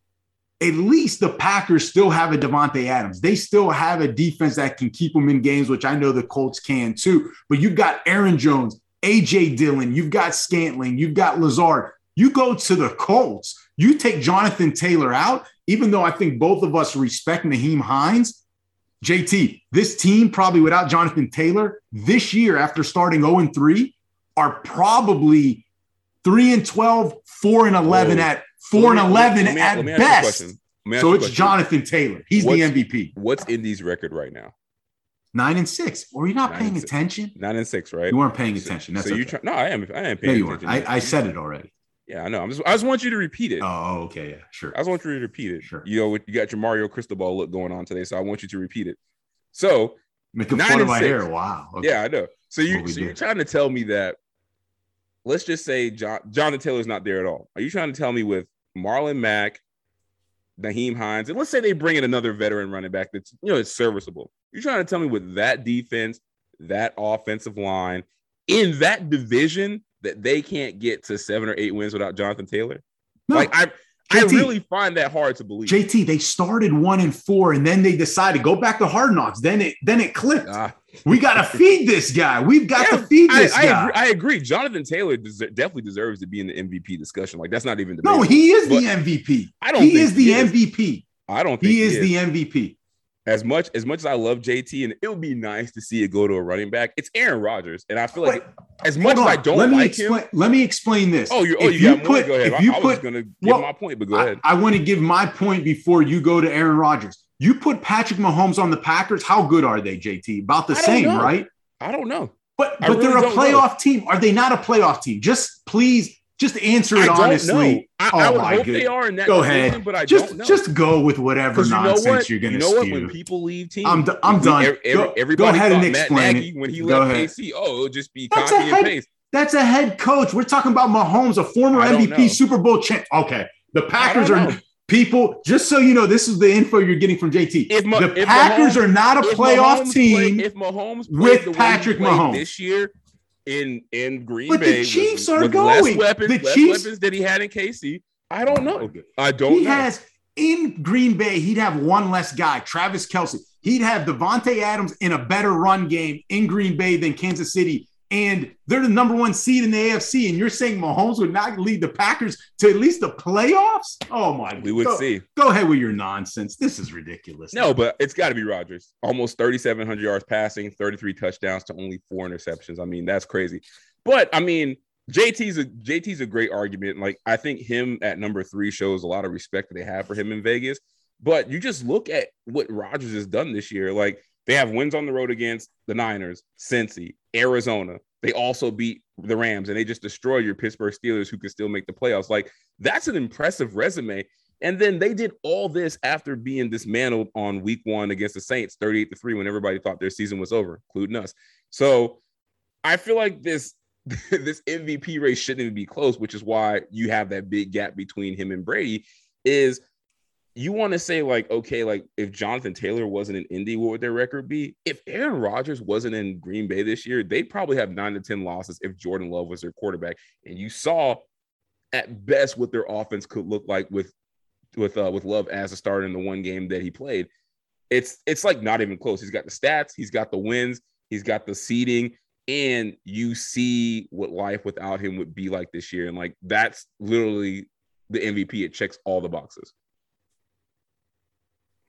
At least the Packers still have a Davante Adams. They still have a defense that can keep them in games, which I know the Colts can too. But you've got Aaron Jones, AJ Dillon, you've got Scantling, you've got Lazard. You go to the Colts, you take Jonathan Taylor out, even though I think both of us respect Nyheim Hines. JT, this team probably without Jonathan Taylor this year after starting 0 and 3 are probably 3 and 12, 4 and 11 Whoa. at 4 and 11 me, at best. So it's Jonathan Taylor. He's what's, the MVP. What's Indy's record right now? Nine and six. Were you not nine paying attention? Nine and six, right? You weren't paying attention. That's so okay. you try, no, I am. I am paying no, attention. I, I, said it already. Yeah, I know. I'm just, I just want you to repeat it. Oh, okay, yeah, sure. I just want you to repeat it. Sure. You know, you got your Mario Cristobal look going on today, so I want you to repeat it. So making fun of my six. hair. Wow. Okay. Yeah, I know. So you, so you're trying to tell me that? Let's just say John Jonathan Taylor's not there at all. Are you trying to tell me with Marlon Mack, Nyheim Hines, and let's say they bring in another veteran running back that's you know it's serviceable? You're trying to tell me with that defense, that offensive line in that division that they can't get to seven or eight wins without Jonathan Taylor? No. Like I JT, I really find that hard to believe. JT, they started one and four, and then they decided to go back to hard knocks. Then it then it clicked. Ah. We got to feed this guy. We've got yeah, to feed this I, guy. I agree, I agree. Jonathan Taylor definitely deserves to be in the MVP discussion. Like that's not even the no. He is the MVP. I don't. He is the he MVP. I don't. he is, he is the MVP as much as much as I love JT, and it would be nice to see it go to a running back. It's Aaron Rodgers, and I feel like Wait, as much as I don't let me like explain, him, let me explain this. Oh, you, oh, you, you got put, more. Go ahead. If you I, I put, was going to give well, my point, but go I, ahead. I want to give my point before you go to Aaron Rodgers. You put Patrick Mahomes on the Packers. How good are they, JT? About the same, know. right? I don't know. But but really they're a playoff know. team. Are they not a playoff team? Just please just answer it honestly. I, oh I would hope they are in that. Go ahead, but I just, don't know. Just go with whatever nonsense you know you're going to. You know what? When people leave teams, I'm, d- I'm done. Every, go, everybody go ahead and explain it. When he go left ahead. KC, oh, it'll just be that's copy and paste. That's a head coach. We're talking about Mahomes, a former MVP know. Super Bowl champ. Okay, the Packers are. Know. People, just so you know, this is the info you're getting from JT. If Ma- the Packers Mahomes, are not a playoff team play, if Mahomes with Patrick Mahomes this year, in in Green but Bay. the Chiefs with, are with going. Less weapons, the less Chiefs, weapons that he had in KC. I don't know. I don't. He know. has in Green Bay. He'd have one less guy, Travis Kelce. He'd have Davante Adams in a better run game in Green Bay than Kansas City and they're the number one seed in the AFC, and you're saying Mahomes would not lead the Packers to at least the playoffs? Oh my! God. We would go, see. Go ahead with your nonsense. This is ridiculous. No, but it's got to be Rodgers. Almost 3,700 yards passing, 33 touchdowns to only four interceptions. I mean, that's crazy. But I mean, JT's a JT's a great argument. Like I think him at number three shows a lot of respect that they have for him in Vegas. But you just look at what Rodgers has done this year. Like they have wins on the road against the Niners, Cincy, Arizona. They also beat the Rams and they just destroy your Pittsburgh Steelers who can still make the playoffs. Like that's an impressive resume. And then they did all this after being dismantled on week one against the Saints, 38 to 3, when everybody thought their season was over, including us. So I feel like this this MVP race shouldn't even be close, which is why you have that big gap between him and Brady. Is you want to say like, okay, like if Jonathan Taylor wasn't in Indy, what would their record be? If Aaron Rodgers wasn't in Green Bay this year, they'd probably have nine to ten losses if Jordan Love was their quarterback. And you saw at best what their offense could look like with with uh, with Love as a starter in the one game that he played. It's it's like not even close. He's got the stats, he's got the wins, he's got the seeding, and you see what life without him would be like this year. And like that's literally the MVP. It checks all the boxes.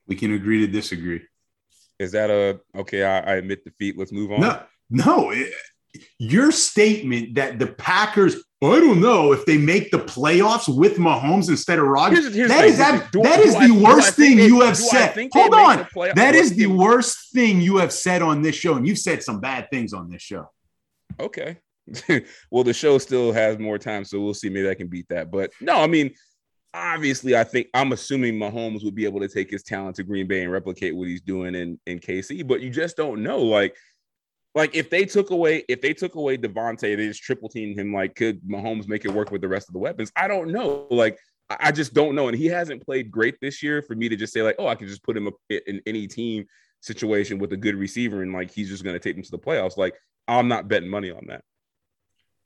We can agree to disagree. Is that a okay? I, I admit defeat. Let's move on. No, no. It, your statement that the Packers, I don't know if they make the playoffs with Mahomes instead of Rodgers. Here's, here's that is that, do, that do is I, the worst thing they, you have said. Hold on. That is the worst thing you have said on this show. And you've said some bad things on this show. Okay. well, the show still has more time, so we'll see. Maybe I can beat that. But no, I mean, obviously, I think I'm assuming Mahomes would be able to take his talent to Green Bay and replicate what he's doing in in KC, but you just don't know. Like, like if they took away if they took away Davante, they just triple teamed him. Like, could Mahomes make it work with the rest of the weapons? I don't know. Like, I just don't know. And he hasn't played great this year for me to just say like, oh, I can just put him in any team situation with a good receiver and like he's just going to take them to the playoffs. Like, I'm not betting money on that.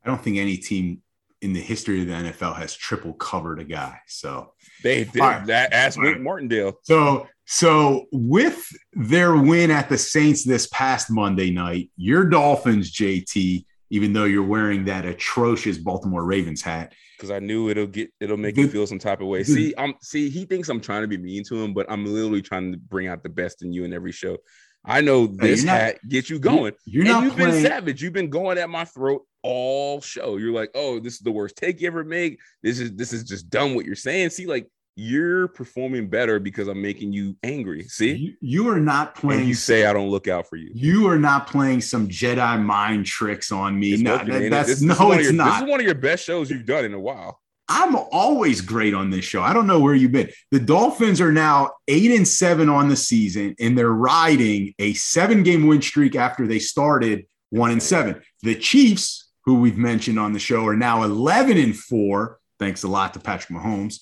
I don't think any team in the history of the NFL has triple covered a guy. So they did right. that. Ask Wink right. Martindale. So so with their win at the Saints this past Monday night, your Dolphins, JT, even though you're wearing that atrocious Baltimore Ravens hat, because I knew it'll get it'll make you feel some type of way. See, I'm see he thinks I'm trying to be mean to him, but I'm literally trying to bring out the best in you in every show. I know this not, hat gets you going. You're, and you've playing. been savage. You've been going at my throat all show. You're like, oh, this is the worst take you ever make. This is this is just dumb what you're saying. See, like you're performing better because I'm making you angry. See, you, you are not playing. And you say I don't look out for you. You are not playing some Jedi mind tricks on me. It's no, working, that, that's this, no, this it's your, not. This is one of your best shows you've done in a while. I'm always great on this show. I don't know where you've been. The Dolphins are now eight and seven on the season, and they're riding a seven game win streak after they started one and seven. The Chiefs, who we've mentioned on the show, are now 11 and four, thanks a lot to Patrick Mahomes,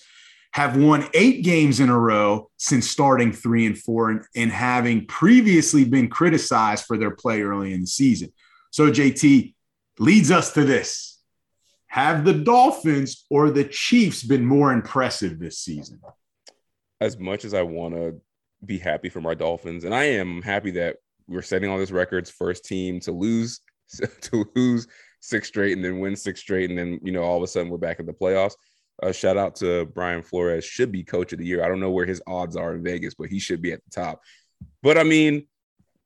have won eight games in a row since starting three and four and, and having previously been criticized for their play early in the season. So, JT leads us to this have the Dolphins or the Chiefs been more impressive this season? As much as I want to be happy for my Dolphins, and I am happy that we're setting all these records, first team to lose to lose six straight and then win six straight, and then you know all of a sudden we're back in the playoffs. Uh, shout out to Brian Flores, should be coach of the year. I don't know where his odds are in Vegas, but he should be at the top. But I mean,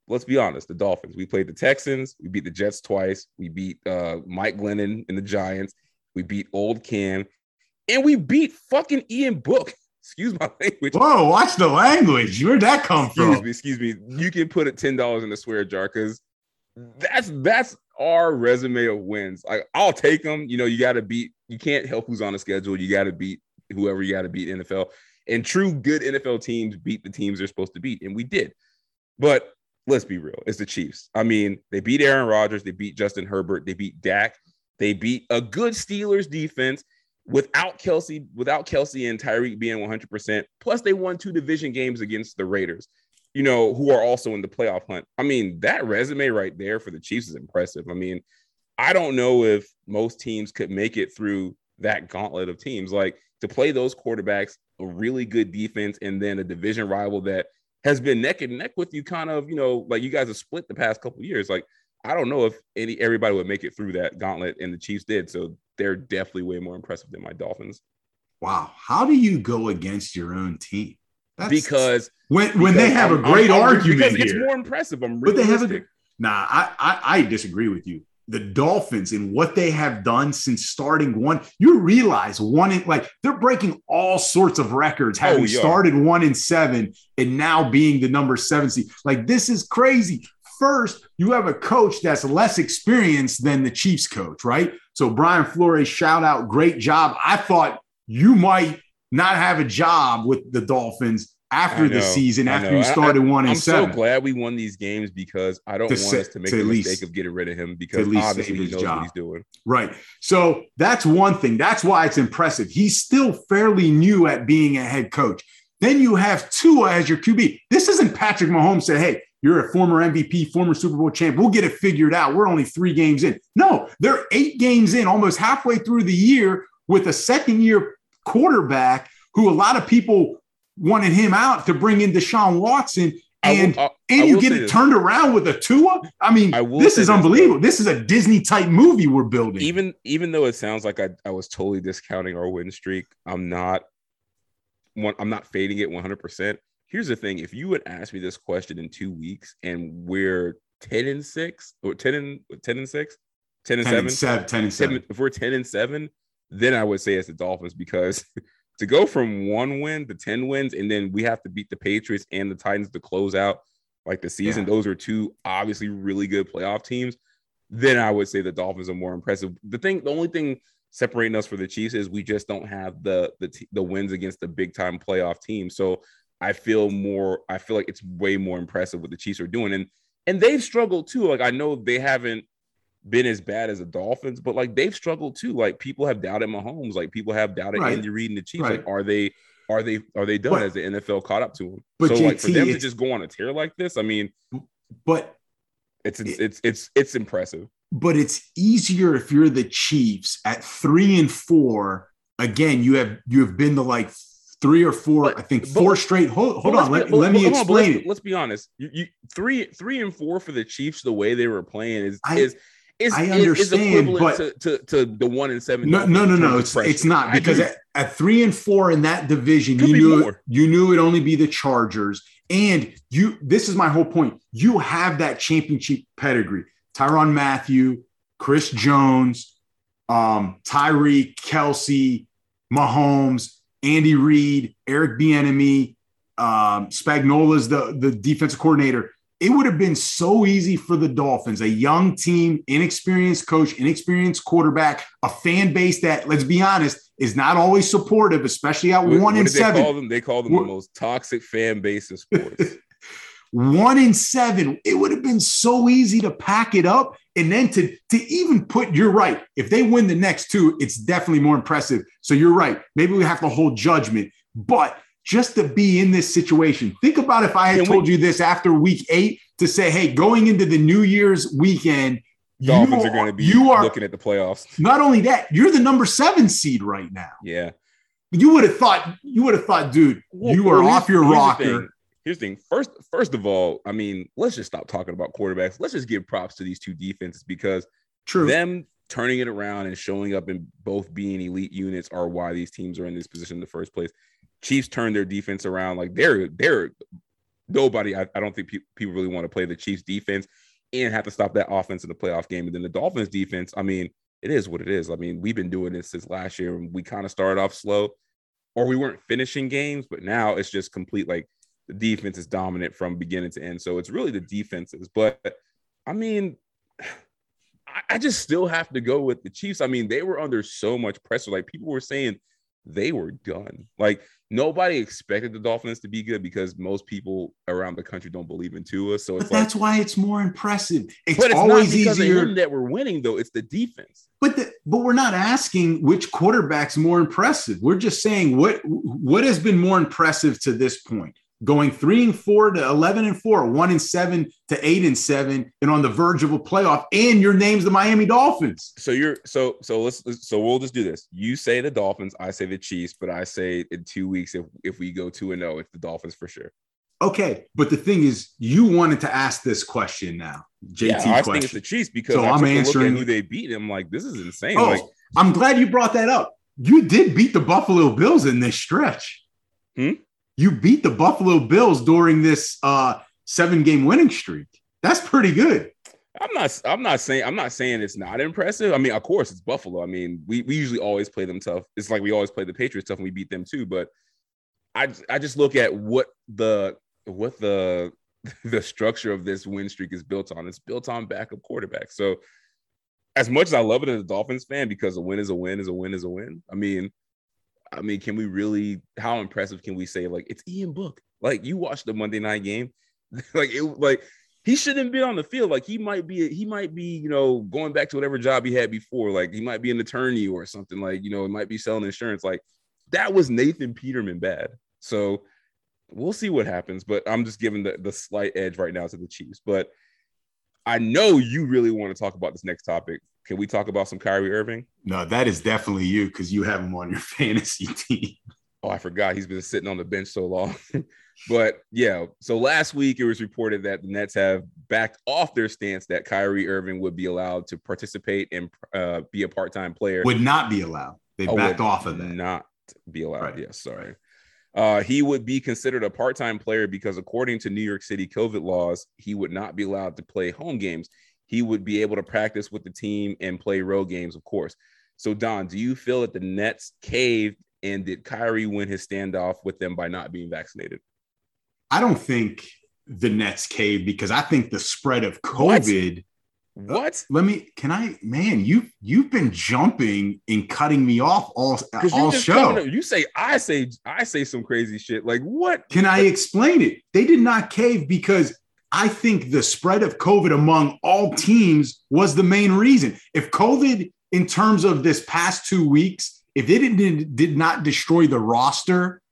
let's be honest, the Dolphins. We played the Texans, we beat the Jets twice, we beat uh, Mike Glennon and the Giants, we beat Old Cam, and we beat fucking Ian Book. Excuse my language. Whoa, watch the language. Where'd that come excuse from? Me, excuse me. You can put a ten dollars in the swear jar because that's that's our resume of wins. Like I'll take them. You know, you got to beat. You can't help who's on the schedule. You got to beat whoever you got to beat NFL. And true good NFL teams beat the teams they're supposed to beat, and we did. But let's be real, it's the Chiefs. I mean, they beat Aaron Rodgers, they beat Justin Herbert, they beat Dak, they beat a good Steelers defense without Kelce, without Kelce and Tyreek being 100%. Plus, they won two division games against the Raiders, you know, who are also in the playoff hunt. I mean, that resume right there for the Chiefs is impressive. I mean, I don't know if most teams could make it through that gauntlet of teams. Like to play those quarterbacks, a really good defense, and then a division rival that has been neck and neck with you, kind of, you know, like you guys have split the past couple years. Like I don't know if any everybody would make it through that gauntlet, and the Chiefs did. So they're definitely way more impressive than my Dolphins. Wow, how do you go against your own team? That's, because when when they have I'm, a great I'm, argument because it's more impressive. I'm but they have a nah. I, I I disagree with you the Dolphins and what they have done since starting one, you realize one in like they're breaking all sorts of records, oh, having oh, started one in seven and now being the number seven seed. Like this is crazy. First, you have a coach that's less experienced than the Chiefs coach, right? So Brian Flores, shout out, great job. I thought you might not have a job with the Dolphins after the season, after you started I, one and I'm seven. I'm so glad we won these games because I don't to want us to make to the least, mistake of getting rid of him because obviously he knows job. what he's doing. Right. So that's one thing. That's why it's impressive. He's still fairly new at being a head coach. Then you have Tua as your QB. This isn't Patrick Mahomes said, hey, you're a former MVP, former Super Bowl champ. We'll get it figured out. We're only three games in. No, they're eight games in, almost halfway through the year with a second year quarterback who a lot of people wanted him out to bring in Deshaun Watson. And will, and you get it this. turned around with a Tua. I mean, I this is unbelievable. This, this is a Disney type movie we're building. Even even though it sounds like I, I was totally discounting our win streak, I'm not. I'm not fading it 100. percent Here's the thing: if you would ask me this question in two weeks, and we're 10 and six or 10 and 10 and six, 10 and 10 seven, and seven 10 and seven. If we're 10 and seven, then I would say it's the Dolphins because to go from one win to 10 wins, and then we have to beat the Patriots and the Titans to close out like the season. Yeah. Those are two obviously really good playoff teams. Then I would say the Dolphins are more impressive. The thing, the only thing separating us for the Chiefs is we just don't have the the the wins against the big time playoff team. So I feel more. I feel like it's way more impressive what the Chiefs are doing, and and they've struggled too. Like I know they haven't been as bad as the Dolphins, but like they've struggled too. Like people have doubted Mahomes, like people have doubted right. Andy Reid and the Chiefs. Right. Like, are they are they are they done but, as the NFL caught up to them? But so JT, like for them to just go on a tear like this, I mean, but it's it's it's it's, it's impressive. But it's easier if you're the Chiefs at three and four. Again, you have you have been to like three or four, but, I think four but, straight. Hold, hold on, let, be, let me explain on, it. Let's be honest. You, you, three, three and four for the Chiefs. The way they were playing is I, is is, I understand, but to, to, to, the one and seven. No, no, no, no. It's it's not because at, at, three and four in that division, Could you knew it, you knew it only be the Chargers, and you. This is my whole point. You have that championship pedigree. Tyrann Mathieu, Chris Jones, um, Tyreek, Kelce, Mahomes, Andy Reid, Eric Bieniemy, um, Spagnuolo's the the defensive coordinator it would have been so easy for the Dolphins, a young team, inexperienced coach, inexperienced quarterback, a fan base that, let's be honest, is not always supportive, especially at what, one and seven. They call them, they call them the most toxic fan base in sports. one in seven. It would have been so easy to pack it up and then to, to even put, you're right. If they win the next two, it's definitely more impressive. So you're right. Maybe we have to hold judgment. But just to be in this situation. Think about if I had told you this after week eight to say, hey, going into the New Year's weekend, Dolphins are, are going to be you are, looking at the playoffs. Not only that, you're the number seven seed right now. Yeah. You would have thought, you would have thought, dude, well, you are off your rocker. The here's the thing. First, first of all, I mean, let's just stop talking about quarterbacks. Let's just give props to these two defenses because True. them turning it around and showing up and both being elite units are why these teams are in this position in the first place. Chiefs turned their defense around. Like they're they're nobody. I, I don't think pe- people really want to play the Chiefs defense and have to stop that offense in the playoff game. And then the Dolphins defense. I mean, it is what it is. I mean, we've been doing this since last year, and we kind of started off slow, or we weren't finishing games, but now it's just complete. Like the defense is dominant from beginning to end. So it's really the defenses. But I mean. I just still have to go with the Chiefs. I mean, they were under so much pressure. Like people were saying they were done. Like nobody expected the Dolphins to be good because most people around the country don't believe in Tua. So but that's why it's more impressive. It's, but it's always easier that we're winning, though. It's the defense. But the, but we're not asking which quarterback's more impressive. We're just saying what what has been more impressive to this point going three and four to 11 and four, one and seven to eight and seven, and on the verge of a playoff. And your name's the Miami Dolphins. So you're so so let's so we'll just do this. You say the Dolphins, I say the Chiefs, but I say in two weeks if if we go two and zero, oh, it's the Dolphins for sure. Okay, but the thing is, you wanted to ask this question now. JT yeah, I question. think it's the Chiefs because So I look answering- at who they beat. And I'm like, this is insane. Oh, Like, I'm glad you brought that up. You did beat the Buffalo Bills in this stretch. Hmm? You beat the Buffalo Bills during this uh, seven game winning streak. That's pretty good. I'm not. I'm not saying. I'm not saying it's not impressive. I mean, of course, it's Buffalo. I mean, we, we usually always play them tough. It's like we always play the Patriots tough, and we beat them too. But I I just look at what the what the the structure of this win streak is built on. It's built on backup quarterbacks. So as much as I love it as a Dolphins fan, because a win is a win is a win is a win. I mean, I mean, can we really? How impressive can we say? Like it's Ian Book. Like you watched the Monday night game, like it like he shouldn't be on the field. Like he might be, he might be, you know, going back to whatever job he had before. Like he might be an attorney or something. Like you know, it might be selling insurance. Like that was Nathan Peterman bad. So we'll see what happens. But I'm just giving the, the slight edge right now to the Chiefs. But I know you really want to talk about this next topic. Can we talk about some Kyrie Irving? No, that is definitely you because you have him on your fantasy team. Oh, I forgot he's been sitting on the bench so long. but yeah, so last week it was reported that the Nets have backed off their stance that Kyrie Irving would be allowed to participate and uh, be a part-time player. Would not be allowed. They Oh, backed off of that. Not be allowed. Right. Yes, sorry. Uh, he would be considered a part-time player because according to New York City COVID laws, he would not be allowed to play home games. He would be able to practice with the team and play road games, of course. So, Don, do you feel that the Nets caved and did Kyrie win his standoff with them by not being vaccinated? I don't think the Nets cave because I think the spread of COVID. Uh, what? Let me. Can I? Man, you you've been jumping and cutting me off all all show. up- you say I say I say some crazy shit. Like what? Can I explain it? They did not cave because I think the spread of COVID among all teams was the main reason. If COVID, in terms of this past two weeks, if it did, did not destroy the roster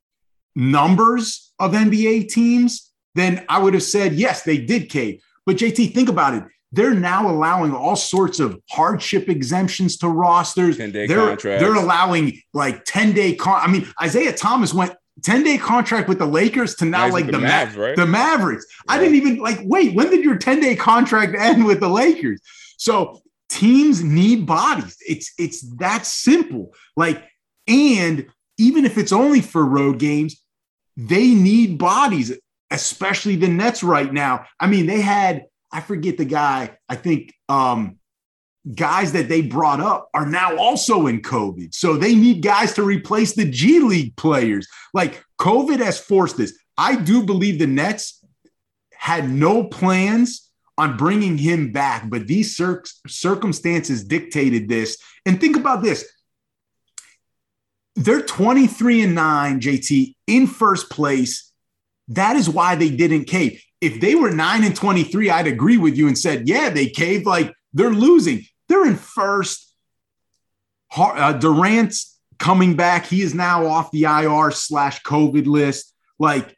numbers of NBA teams, then I would have said, yes, they did cave. But JT, think about it. They're now allowing all sorts of hardship exemptions to rosters. 10-day they're, contracts. they're allowing like 10 day con. I mean, Isaiah Thomas went 10 day contract with the Lakers to now like the, the Ma- Mavs, right? the Mavericks. I didn't even like wait, when did your 10 day contract end with the Lakers? So teams need bodies. It's it's that simple. Like, and even if it's only for road games, they need bodies, especially the Nets right now. I mean, they had, I forget the guy, I think um guys that they brought up are now also in COVID. So they need guys to replace the G League players. Like COVID has forced this. I do believe the Nets had no plans on bringing him back, but these cir- circumstances dictated this. And think about this. They're 23 and 9, JT, in first place. That is why they didn't cave. If they were 9 and 23, I'd agree with you and said, yeah, they caved. Like they're losing. They're in first. Uh, Durant's coming back. He is now off the IR slash COVID list. Like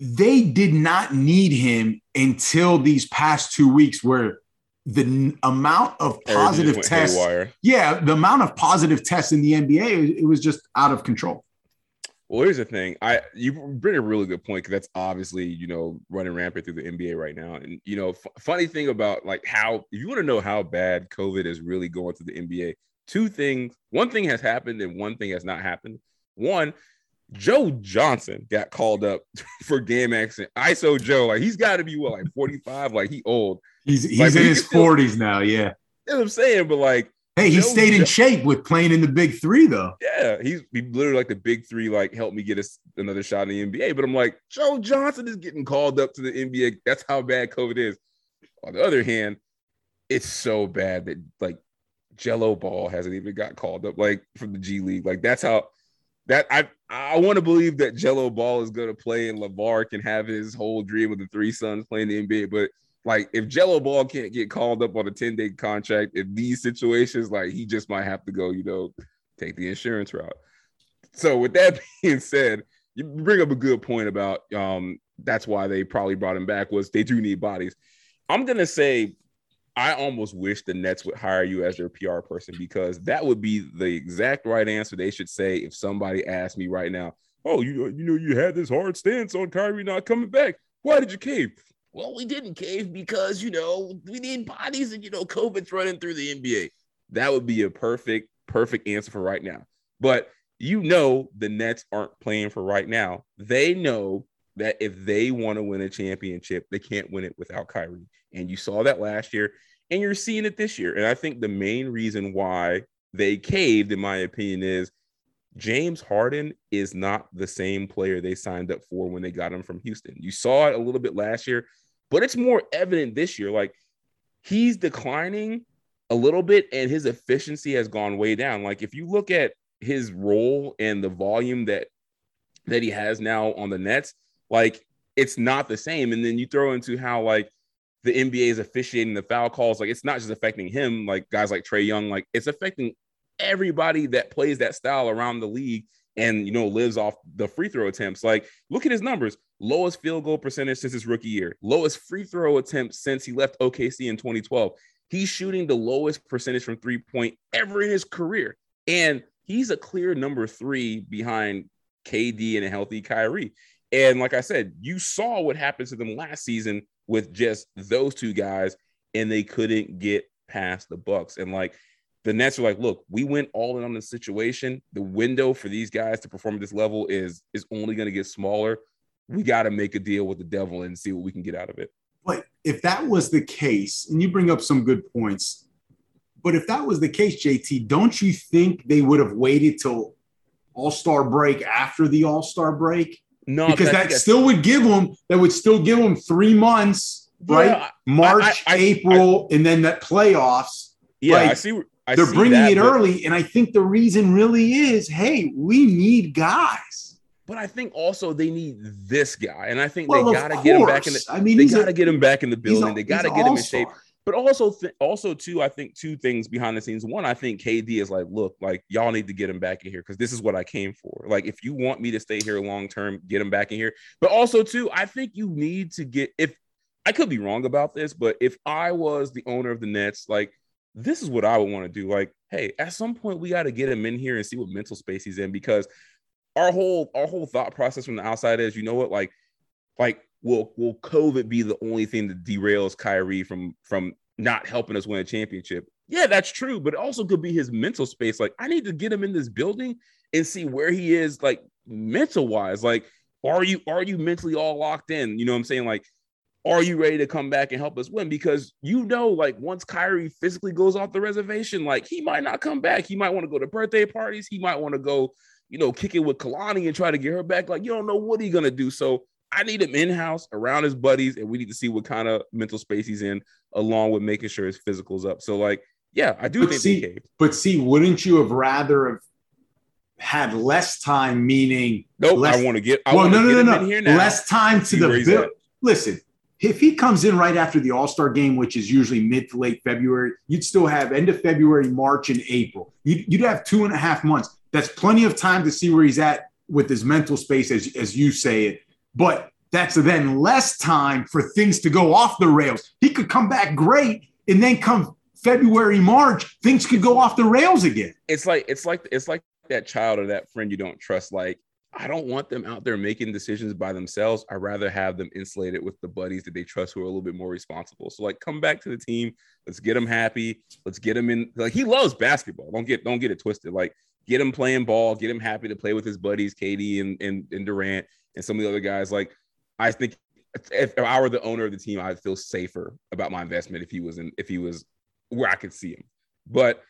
they did not need him until these past two weeks where the n- amount of positive tests haywire. yeah the amount of positive tests in the nba it was just out of control Well, here's the thing. I you bring a really good point because that's obviously you know running rampant through the NBA right now. And you know, f- funny thing about like how if you want to know how bad COVID is really going through the NBA, two things. One thing has happened and one thing has not happened. One, Joe Johnson got called up for game accident. ISO Joe, like he's got to be what like 45, like he old. he's he's Like, in he his can still- 40s now yeah You know what I'm saying? But like, hey he Joe stayed in shape with playing in the big three though yeah, he's he literally like the big three, like helped me get us another shot in the NBA. But I'm like, Joe Johnson is getting called up to the NBA. That's how bad COVID is. On the other hand, it's so bad that like Gelo Ball hasn't even got called up like from the G League. Like that's how that I I want to believe that Gelo Ball is gonna play and LaVar can have his whole dream of the three sons playing the NBA. But like if Gelo Ball can't get called up on a 10 day contract in these situations, like he just might have to go, you know, take the insurance route. So with that being said, you bring up a good point about um that's why they probably brought him back was they do need bodies. I'm gonna say I almost wish the Nets would hire you as their PR person because that would be the exact right answer they should say if somebody asked me right now, oh, you you know, you had this hard stance on Kyrie not coming back. Why did you cave? Well, we didn't cave because you know we need bodies, and you know, COVID's running through the NBA. That would be a perfect, perfect answer for right now. But you know, the Nets aren't playing for right now. They know that if they want to win a championship, they can't win it without Kyrie. And you saw that last year, and you're seeing it this year. And I think the main reason why they caved, in my opinion, is James Harden is not the same player they signed up for when they got him from Houston. You saw it a little bit last year, but it's more evident this year. Like he's declining a little bit and his efficiency has gone way down. Like if you look at his role and the volume that that he has now on the Nets, like it's not the same. And then you throw into how like the NBA is officiating the foul calls. Like it's not just affecting him, like guys like Trae Young, like it's affecting everybody that plays that style around the league and you know lives off the free throw attempts. Like, look at his numbers: lowest field goal percentage since his rookie year, lowest free throw attempt since he left OKC in 2012. He's shooting the lowest percentage from three point ever in his career, and he's a clear number three behind KD and a healthy Kyrie. And like I said, you saw what happened to them last season with just those two guys, and they couldn't get past the Bucks. And like the Nets are like, look, we went all in on the situation. The window for these guys to perform at this level is is only going to get smaller. We got to make a deal with the devil and see what we can get out of it. But if that was the case, and you bring up some good points, but if that was the case, JT, don't you think they would have waited till All Star break after the All Star break? No, because that still would give them that would still give them three months, yeah, right? March, I, I, April, I, and then that playoffs. Yeah, like, I see. I they're bringing that, it but, early, and I think the reason really is, hey, we need guys. But I think also they need this guy, and I think well, they got to get him back in the. I mean, they got to get him back in the building. A, they got to get him in shape. But also, th- also too, I think two things behind the scenes. One, I think KD is like, look, like y'all need to get him back in here because this is what I came for. Like, if you want me to stay here long term, get him back in here. But also too, I think you need to get if I could be wrong about this, but if I was the owner of the Nets, like this is what I would want to do. Like, hey, at some point we got to get him in here and see what mental space he's in because our whole our whole thought process from the outside is, you know what, like, like will will COVID be the only thing that derails Kyrie from from not helping us win a championship? Yeah, that's true, but it also could be his mental space. Like, I need to get him in this building and see where he is, like mental wise. Like, are you are you mentally all locked in? You know what I'm saying? Like, are you ready to come back and help us win? Because you know, like once Kyrie physically goes off the reservation, like he might not come back. He might want to go to birthday parties. He might want to go, you know, kick it with Kehlani and try to get her back. Like you don't know what he's gonna do. So I need him in house around his buddies, and we need to see what kind of mental space he's in, along with making sure his physical's up. So like, yeah, I do but think see, But see, wouldn't you have rather have had less time? Meaning, nope. Less, I want to get. I well, no, no, no, no. Less time to the build. Listen, if he comes in right after the All Star game, which is usually mid to late February, you'd still have end of February, March, and April. You'd, you'd have two and a half months. That's plenty of time to see where he's at with his mental space, as, as you say it. But that's then less time for things to go off the rails. He could come back great, and then come February, March, things could go off the rails again. It's like it's like it's like that child or that friend you don't trust. Like I don't want them out there making decisions by themselves. I rather have them insulated with the buddies that they trust who are a little bit more responsible. So like come back to the team. Let's get him happy. Let's get him in like he loves basketball. Don't get don't get it twisted. Like get him playing ball, get him happy to play with his buddies, KD and and, and Durant and some of the other guys. Like I think if I were the owner of the team, I'd feel safer about my investment if he was in if he was where I could see him. But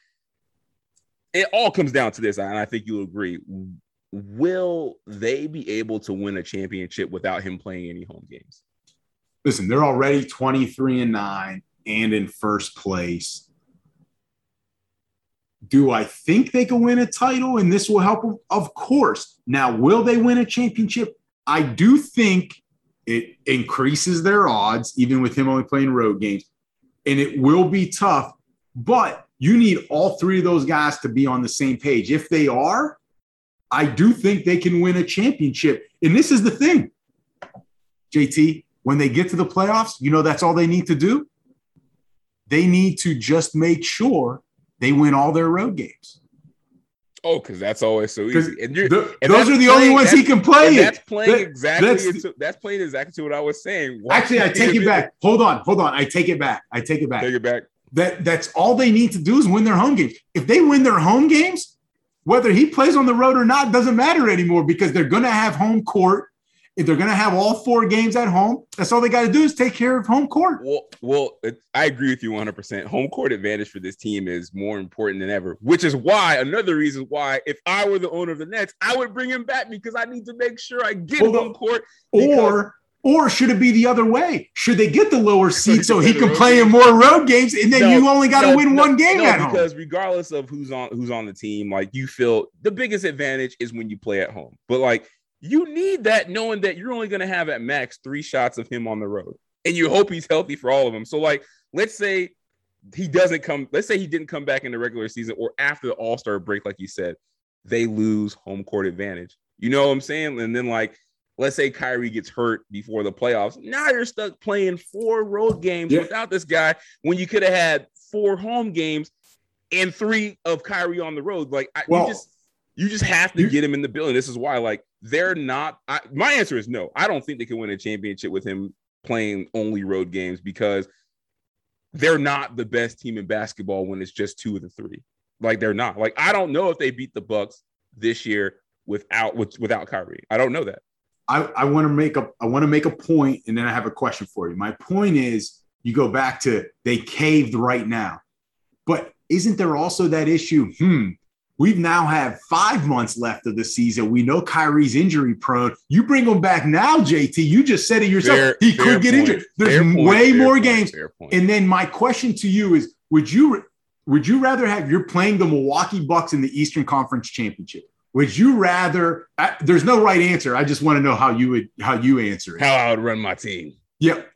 it all comes down to this, and I think you'll agree will they be able to win a championship without him playing any home games? Listen, they're already 23 and 9 and in first place. Do I think they can win a title and this will help them? Of course. Now, will they win a championship? I do think it increases their odds, even with him only playing road games. And it will be tough, but you need all three of those guys to be on the same page. If they are, I do think they can win a championship. And this is the thing, JT, when they get to the playoffs, you know that's all they need to do? They need to just make sure they win all their road games. Oh, because that's always so easy. And, the, and those are the only ones he can play. That's playing that, exactly. That's, into, that's, playing exactly to what I was saying. Why actually, I take it back. Hold on, hold on. I take it back. I take it back. Take it back. That that's all they need to do is win their home games. If they win their home games, whether he plays on the road or not doesn't matter anymore because they're going to have home court if they're going to have all four games at home, that's all they got to do is take care of home court. Well, well, it, I agree with you 100%. Home court advantage for this team is more important than ever, which is why another reason why if I were the owner of the Nets, I would bring him back because I need to make sure I get well, home court. Or or should it be the other way? Should they get the lower seat so he can play in more road games, and then no, you only got to no, win no, one game at home? Because regardless of who's on who's on the team, like you feel the biggest advantage is when you play at home. But like you need that knowing that you're only going to have at max three shots of him on the road, and you hope he's healthy for all of them. So, like, let's say he doesn't come. Let's say he didn't come back in the regular season or after the All Star break, like you said, they lose home court advantage. You know what I'm saying? And then like. Let's say Kyrie gets hurt before the playoffs. Now you're stuck playing four road games yeah. without this guy when you could have had four home games and three of Kyrie on the road. Like I, well, you just you just have to get him in the building. This is why, like, they're not. I, my answer is no. I don't think they can win a championship with him playing only road games because they're not the best team in basketball when it's just two of the three. Like they're not. Like I don't know if they beat the Bucks this year without with, without Kyrie. I don't know that. I, I want to make a I want to make a point, and then I have a question for you. My point is, you go back to they caved right now, but isn't there also that issue? Hmm, We've now have five months left of the season. We know Kyrie's injury prone. You bring him back now, JT. You just said it yourself. Fair, he could get point. injured. There's fair way point, more games. And then my question to you is: Would you would you rather have you're playing the Milwaukee Bucks in the Eastern Conference Championship? Would you rather? I, there's no right answer. I just want to know how you would how you answer it. How I would run my team. Yep.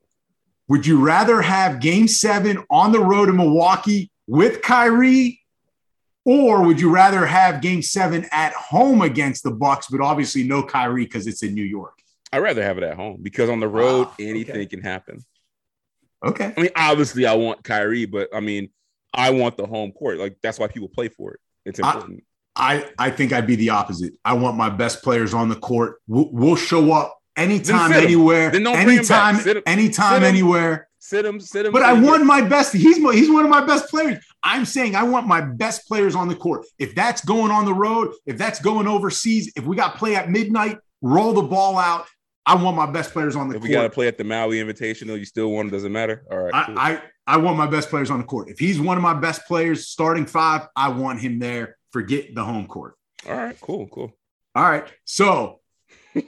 Would you rather have Game Seven on the road in Milwaukee with Kyrie or would you rather have game seven at home against the Bucks, but obviously no Kyrie because it's in New York? I'd rather have it at home because on the road, ah, anything okay. can happen. Okay. I mean, obviously, I want Kyrie, but I mean, I want the home court. Like that's why people play for it. It's important. I, I, think I'd be the opposite. I want my best players on the court. We'll, we'll show up anytime, anywhere. anytime, anytime, anywhere. Sit him, sit him. But I want my best. He's he's one of my best players. I'm saying I want my best players on the court. If that's going on the road, if that's going overseas, if we got play at midnight, roll the ball out. I want my best players on the if court. we got to play at the Maui Invitational, you still want it, doesn't matter. All right. Cool. I, I, I want my best players on the court. If he's one of my best players, starting five, I want him there. Forget the home court. All right. Cool. Cool. All right. So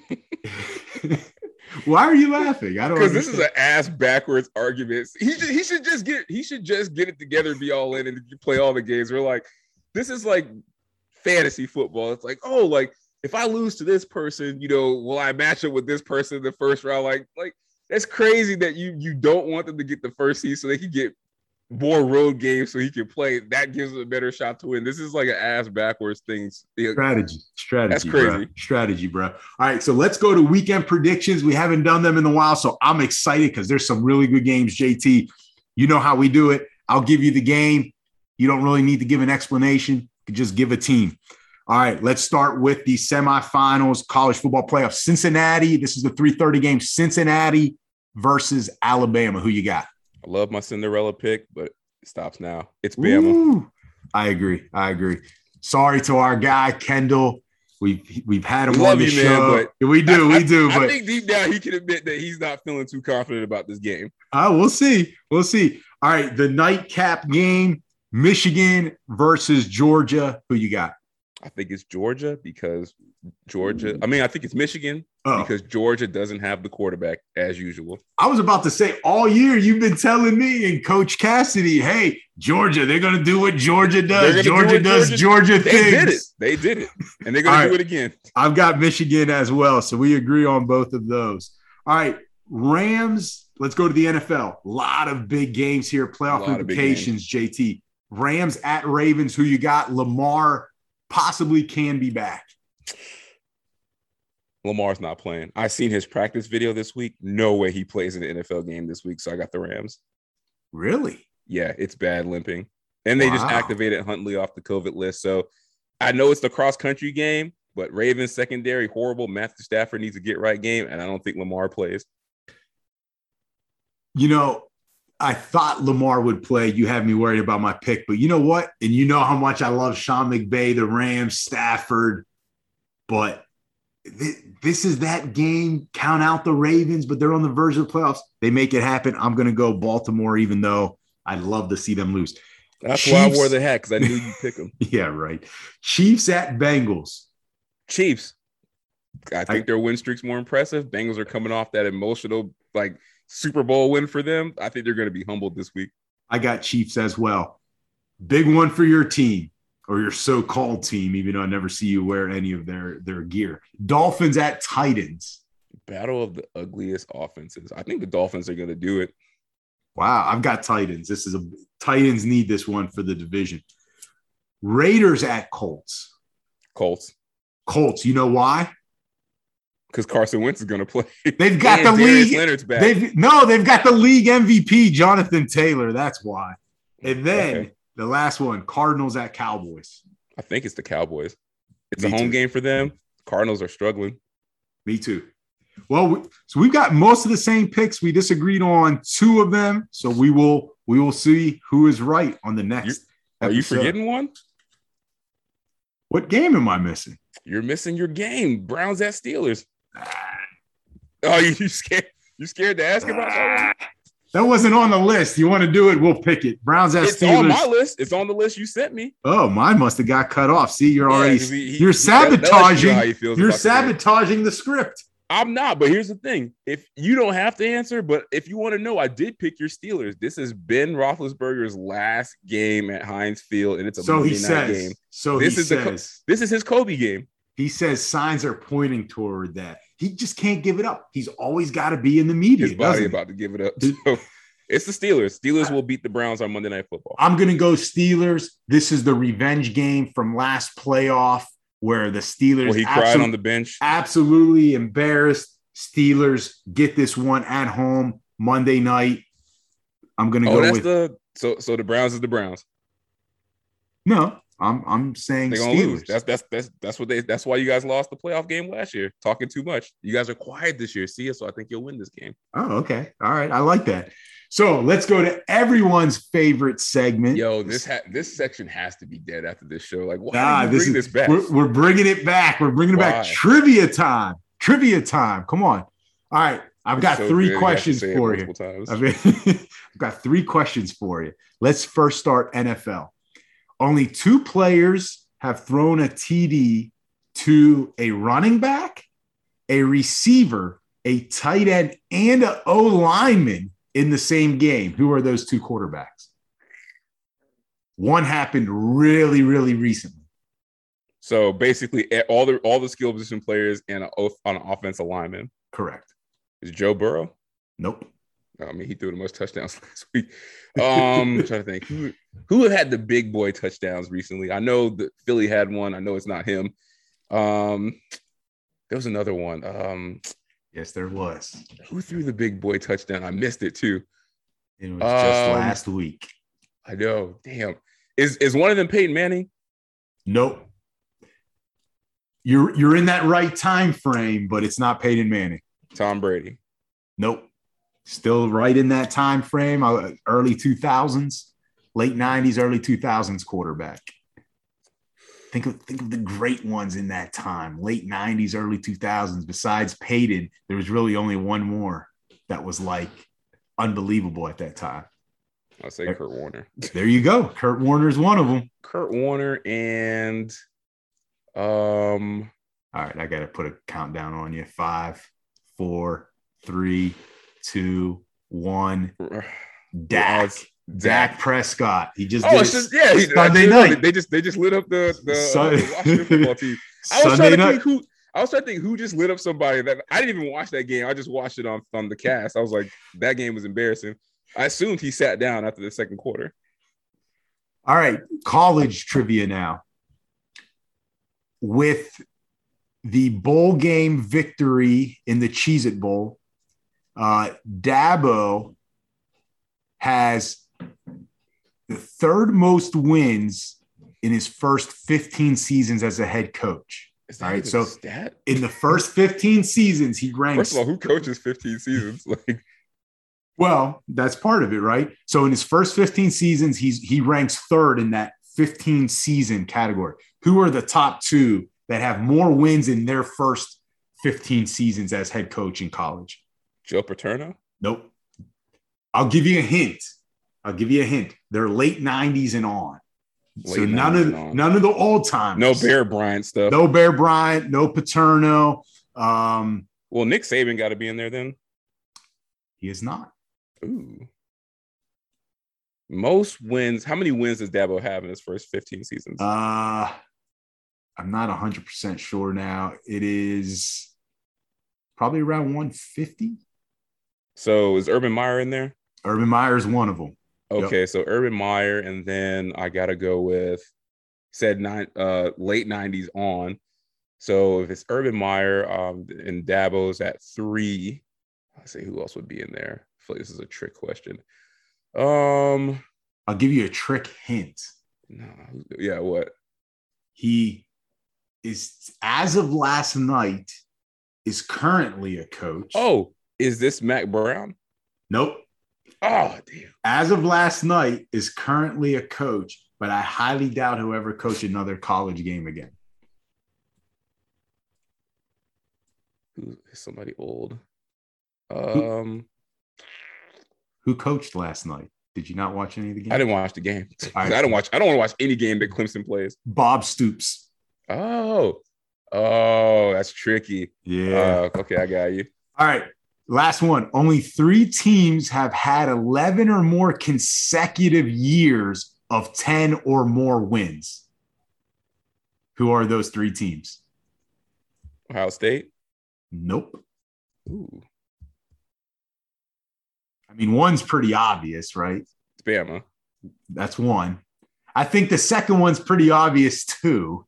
Why are you laughing? I don't because this is an ass backwards argument. He should, he should just get he should just get it together, be all in, and play all the games. We're like, this is like fantasy football. It's like, oh, like if I lose to this person, you know, will I match up with this person in the first round? Like, like that's crazy that you you don't want them to get the first seed so they can get more road games so he can play. That gives him a better shot to win. This is like an ass backwards thing. Strategy, strategy. That's crazy. Bro. Strategy, bro. All right, so let's go to weekend predictions. We haven't done them in a while, so I'm excited because there's some really good games. JT, you know how we do it. I'll give you the game. You don't really need to give an explanation. You just give a team. All right, let's start with the semifinals, college football playoff. Cincinnati. This is the 3:30 game. Cincinnati versus Alabama. Who you got? I love my Cinderella pick, but it stops now. It's Bama. Ooh, I agree. I agree. Sorry to our guy Kendall. We've we've had him we on the you, show. Man, we do, I, we do. I, but I think deep down he can admit that he's not feeling too confident about this game. Uh, we'll see. We'll see. All right, the nightcap game: Michigan versus Georgia. Who you got? I think it's Georgia because Georgia. Mm-hmm. I mean, I think it's Michigan oh. because Georgia doesn't have the quarterback as usual. I was about to say all year you've been telling me and Coach Cassidy, hey, Georgia, they're going to do what Georgia does. Georgia do does Georgia, Georgia they. Did it. They did it, and they're going right. to do it again. I've got Michigan as well, so we agree on both of those. All right, Rams. Let's go to the NFL. A lot of big games here. Playoff implications. JT. Rams at Ravens. Who you got? Lamar possibly can be back. Lamar's not playing. I seen his practice video this week. No way he plays in the NFL game this week. So I got the Rams. Really? Yeah, it's bad limping. And they wow. just activated Huntley off the COVID list. So I know it's the cross country game, but Ravens secondary horrible. Matthew Stafford needs a get right game, and I don't think Lamar plays. You know, I thought Lamar would play. You have me worried about my pick, but you know what? And you know how much I love Sean McVay, the Rams, Stafford, but this is that game. Count out the Ravens, but they're on the verge of the playoffs. They make it happen. I'm going to go Baltimore, even though I'd love to see them lose. That's Chiefs, why I wore the hat because I knew you'd pick them. yeah, right. Chiefs at Bengals. Chiefs. I think I, their win streak's more impressive. Bengals are coming off that emotional, like Super Bowl win for them. I think they're going to be humbled this week. I got Chiefs as well. Big one for your team or your so-called team, even though I never see you wear any of their their gear. Dolphins at Titans. Battle of the ugliest offenses. I think the Dolphins are going to do it. Wow, I've got Titans. This is a Titans need this one for the division. Raiders at Colts. Colts. Colts. You know why? Because Carson Wentz is going to play. They've got the league. Leonard's back. They've, no, they've got the league MVP, Jonathan Taylor. That's why. And then okay. The last one, Cardinals at Cowboys. I think it's the Cowboys. It's Me a home too. game for them. Cardinals are struggling. Me too. Well, so we've got most of the same picks. We disagreed on two of them, so we will we will see who is right on the next. Are you forgetting one? What game am I missing? You're missing your game. Browns at Steelers. Ah. Oh, you, you scared? You scared to ask about that? Ah. That wasn't on the list. You want to do it? We'll pick it. Browns at it's Steelers. on my list. It's on the list you sent me. Oh, mine must have got cut off. See, you're yeah, already he, you're sabotaging. You you're sabotaging the script. I'm not, but here's the thing: if you don't have to answer, but if you want to know, I did pick your Steelers. This is Ben Roethlisberger's last game at Heinz Field, and it's a so Monday he says, game. So this is says, the this is his Kobe game. He says signs are pointing toward that. He just can't give it up. He's always got to be in the media. His body about to give it up. So it's the Steelers. Steelers will beat the Browns on Monday Night Football. I'm gonna go Steelers. This is the revenge game from last playoff where the Steelers well, he cried on the bench. Absolutely embarrassed. Steelers get this one at home Monday night. I'm gonna oh, go that's with the so so the Browns is the Browns. No, I'm I'm saying Steelers. lose. That's that's that's that's what they that's why you guys lost the playoff game last year. Talking too much. You guys are quiet this year. See, so I think you'll win this game. Oh, okay. All right. I like that. So let's go to everyone's favorite segment. Yo, this ha- this section has to be dead after this show. Like, why nah, this bring is, this back? We're, we're, bringing it back. We're bringing it why? back. Trivia time. Trivia time. Come on. All right. I've it's got so three questions for you. I've, I've got three questions for you. Let's first start NFL. Only two players have thrown a TD to a running back, a receiver, a tight end, and an O lineman in the same game. Who are those two quarterbacks? One happened really, really recently. So basically, all the all the skill position players and an on an offensive lineman. Correct. Is Joe Burrow? Nope. I mean, he threw the most touchdowns last week. Um, I'm trying to think who who had the big boy touchdowns recently. I know that Philly had one. I know it's not him. Um, there was another one. Um, Yes, there was. Who threw the big boy touchdown? I missed it too. It was just um, last week. I know. Damn. Is is one of them Peyton Manning? Nope. You're you're in that right time frame, but it's not Peyton Manning. Tom Brady. Nope. Still right in that time frame, uh, early 2000s, late 90s, early 2000s quarterback. Think of think of the great ones in that time, late 90s, early 2000s. Besides Peyton, there was really only one more that was like unbelievable at that time. I'll say Kurt Warner. There you go. Kurt Warner is one of them. Kurt Warner and um all right, I gotta put a countdown on you. Five, four, three, two, one. Dak. Dak Prescott. He just oh, it's just yeah. He, Sunday night. They just they just lit up the the, uh, the Washington football team. I was Sunday trying to night. think who I was trying to think who just lit up somebody that I didn't even watch that game. I just watched it on on the cast. I was like, that game was embarrassing. I assumed he sat down after the second quarter. All right, college trivia now. With the bowl game victory in the Cheez It Bowl, uh, Dabo has the third most wins in his first 15 seasons as a head coach. Is that All right, so stat? In the first 15 seasons, he ranks. First of all, who coaches 15 seasons? Like, Well, that's part of it, right? So in his first 15 seasons, he's he ranks third in that 15 season category. Who are the top two that have more wins in their first 15 seasons as head coach in college? Joe Paterno? Nope. I'll give you a hint. I'll give you a hint. They're late 90s and on. so none of on. none of the old time. No Bear Bryant stuff. No Bear Bryant, no Paterno. Um, Well, Nick Saban got to be in there then. he is not. Ooh. Most wins. How many wins does Dabo have in his first 15 seasons? Uh I'm not 100% sure now. It is probably around 150. So is Urban Meyer in there? Urban Meyer is one of them. Yep. Okay, so Urban Meyer, and then I gotta go with said nine uh late 90s on. So if it's Urban Meyer um and Dabo's at three, let's see who else would be in there. I feel like this is a trick question. Um I'll give you a trick hint. no, yeah, what? He is, as of last night, is currently a coach. Oh, is this Mack Brown? nope. Oh, damn. As of last night, is currently a coach, but I highly doubt he'll ever coach another college game again. Who is somebody old? Um, Who coached last night? Did you not watch any of the game? I didn't watch the game. Right. I don't watch. I don't want to watch any game that Clemson plays. Bob Stoops. Oh, oh, that's tricky. Yeah. Uh, okay, I got you. All right. Last one. Only three teams have had 11 or more consecutive years of 10 or more wins. Who are those three teams? Ohio State. Nope. Ooh, I mean, one's pretty obvious, right? it's Bama. That's one. I think the second one's pretty obvious too.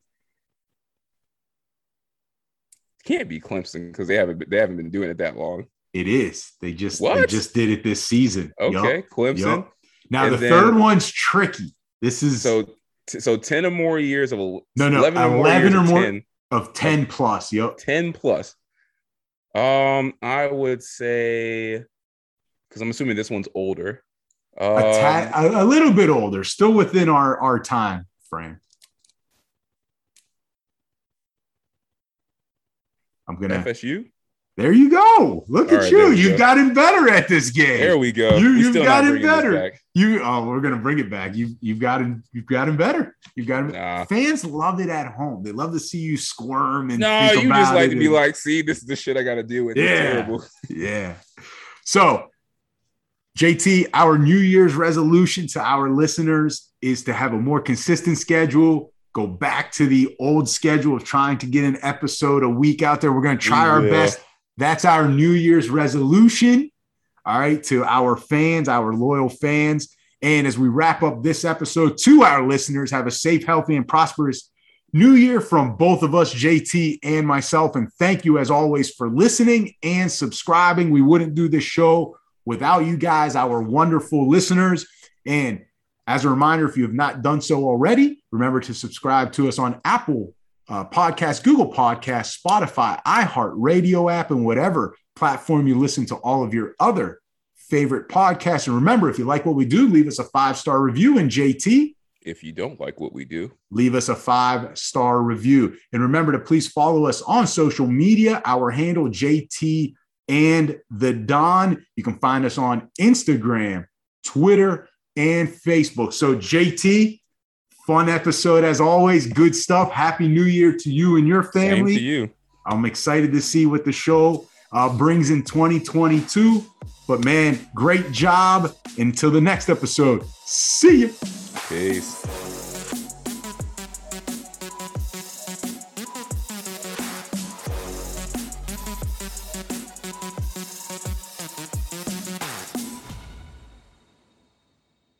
Can't be Clemson because they haven't. They haven't been doing it that long. It is. They just they just did it this season. Okay, Clemson. Yup. Now And the then- third one's tricky. This is So, t- so ten or more years of a No, no, 11 or more, 11 years or of more. 10, of 10 plus. Yep. 10 plus. Um, I would say because I'm assuming this one's older. Um, a, tad, a, a little bit older, still within our our time frame. I'm gonna. FSU. There you go. Look All at right, you. You've go. gotten better at this game. There we go. You, you've still got not it bringing this better. You. Oh, we're gonna bring it back. You've You've gotten. You've gotten better. You've gotten. Nah. Fans love it at home. They love to see you squirm and. No, you just like to be like, see, this is the shit I got to deal with. It's Yeah. terrible. Yeah. So, JT, our New Year's resolution to our listeners is to have a more consistent schedule. Go back to the old schedule of trying to get an episode a week out there. We're going to try We our will. best. That's our New Year's resolution. All right. To our fans, our loyal fans. And as we wrap up this episode, to our listeners, have a safe, healthy, and prosperous New Year from both of us, JT and myself. And thank you, as always, for listening and subscribing. We wouldn't do this show without you guys, our wonderful listeners. And as a reminder, if you have not done so already, remember to subscribe to us on Apple uh, Podcast, Google Podcast, Spotify, iHeart Radio app, and whatever platform you listen to all of your other favorite podcasts. And remember, if you like what we do, leave us a five star review. And JT, If you don't like what we do, leave us a five star review. And remember to please follow us on social media. Our handle JT and the Don. You can find us on Instagram, Twitter, and Facebook. So, JT, fun episode as always. Good stuff. Happy New Year to you and your same family. to you. I'm excited to see what the show uh, brings in 2022. But man, great job. Until the next episode, see you. Peace.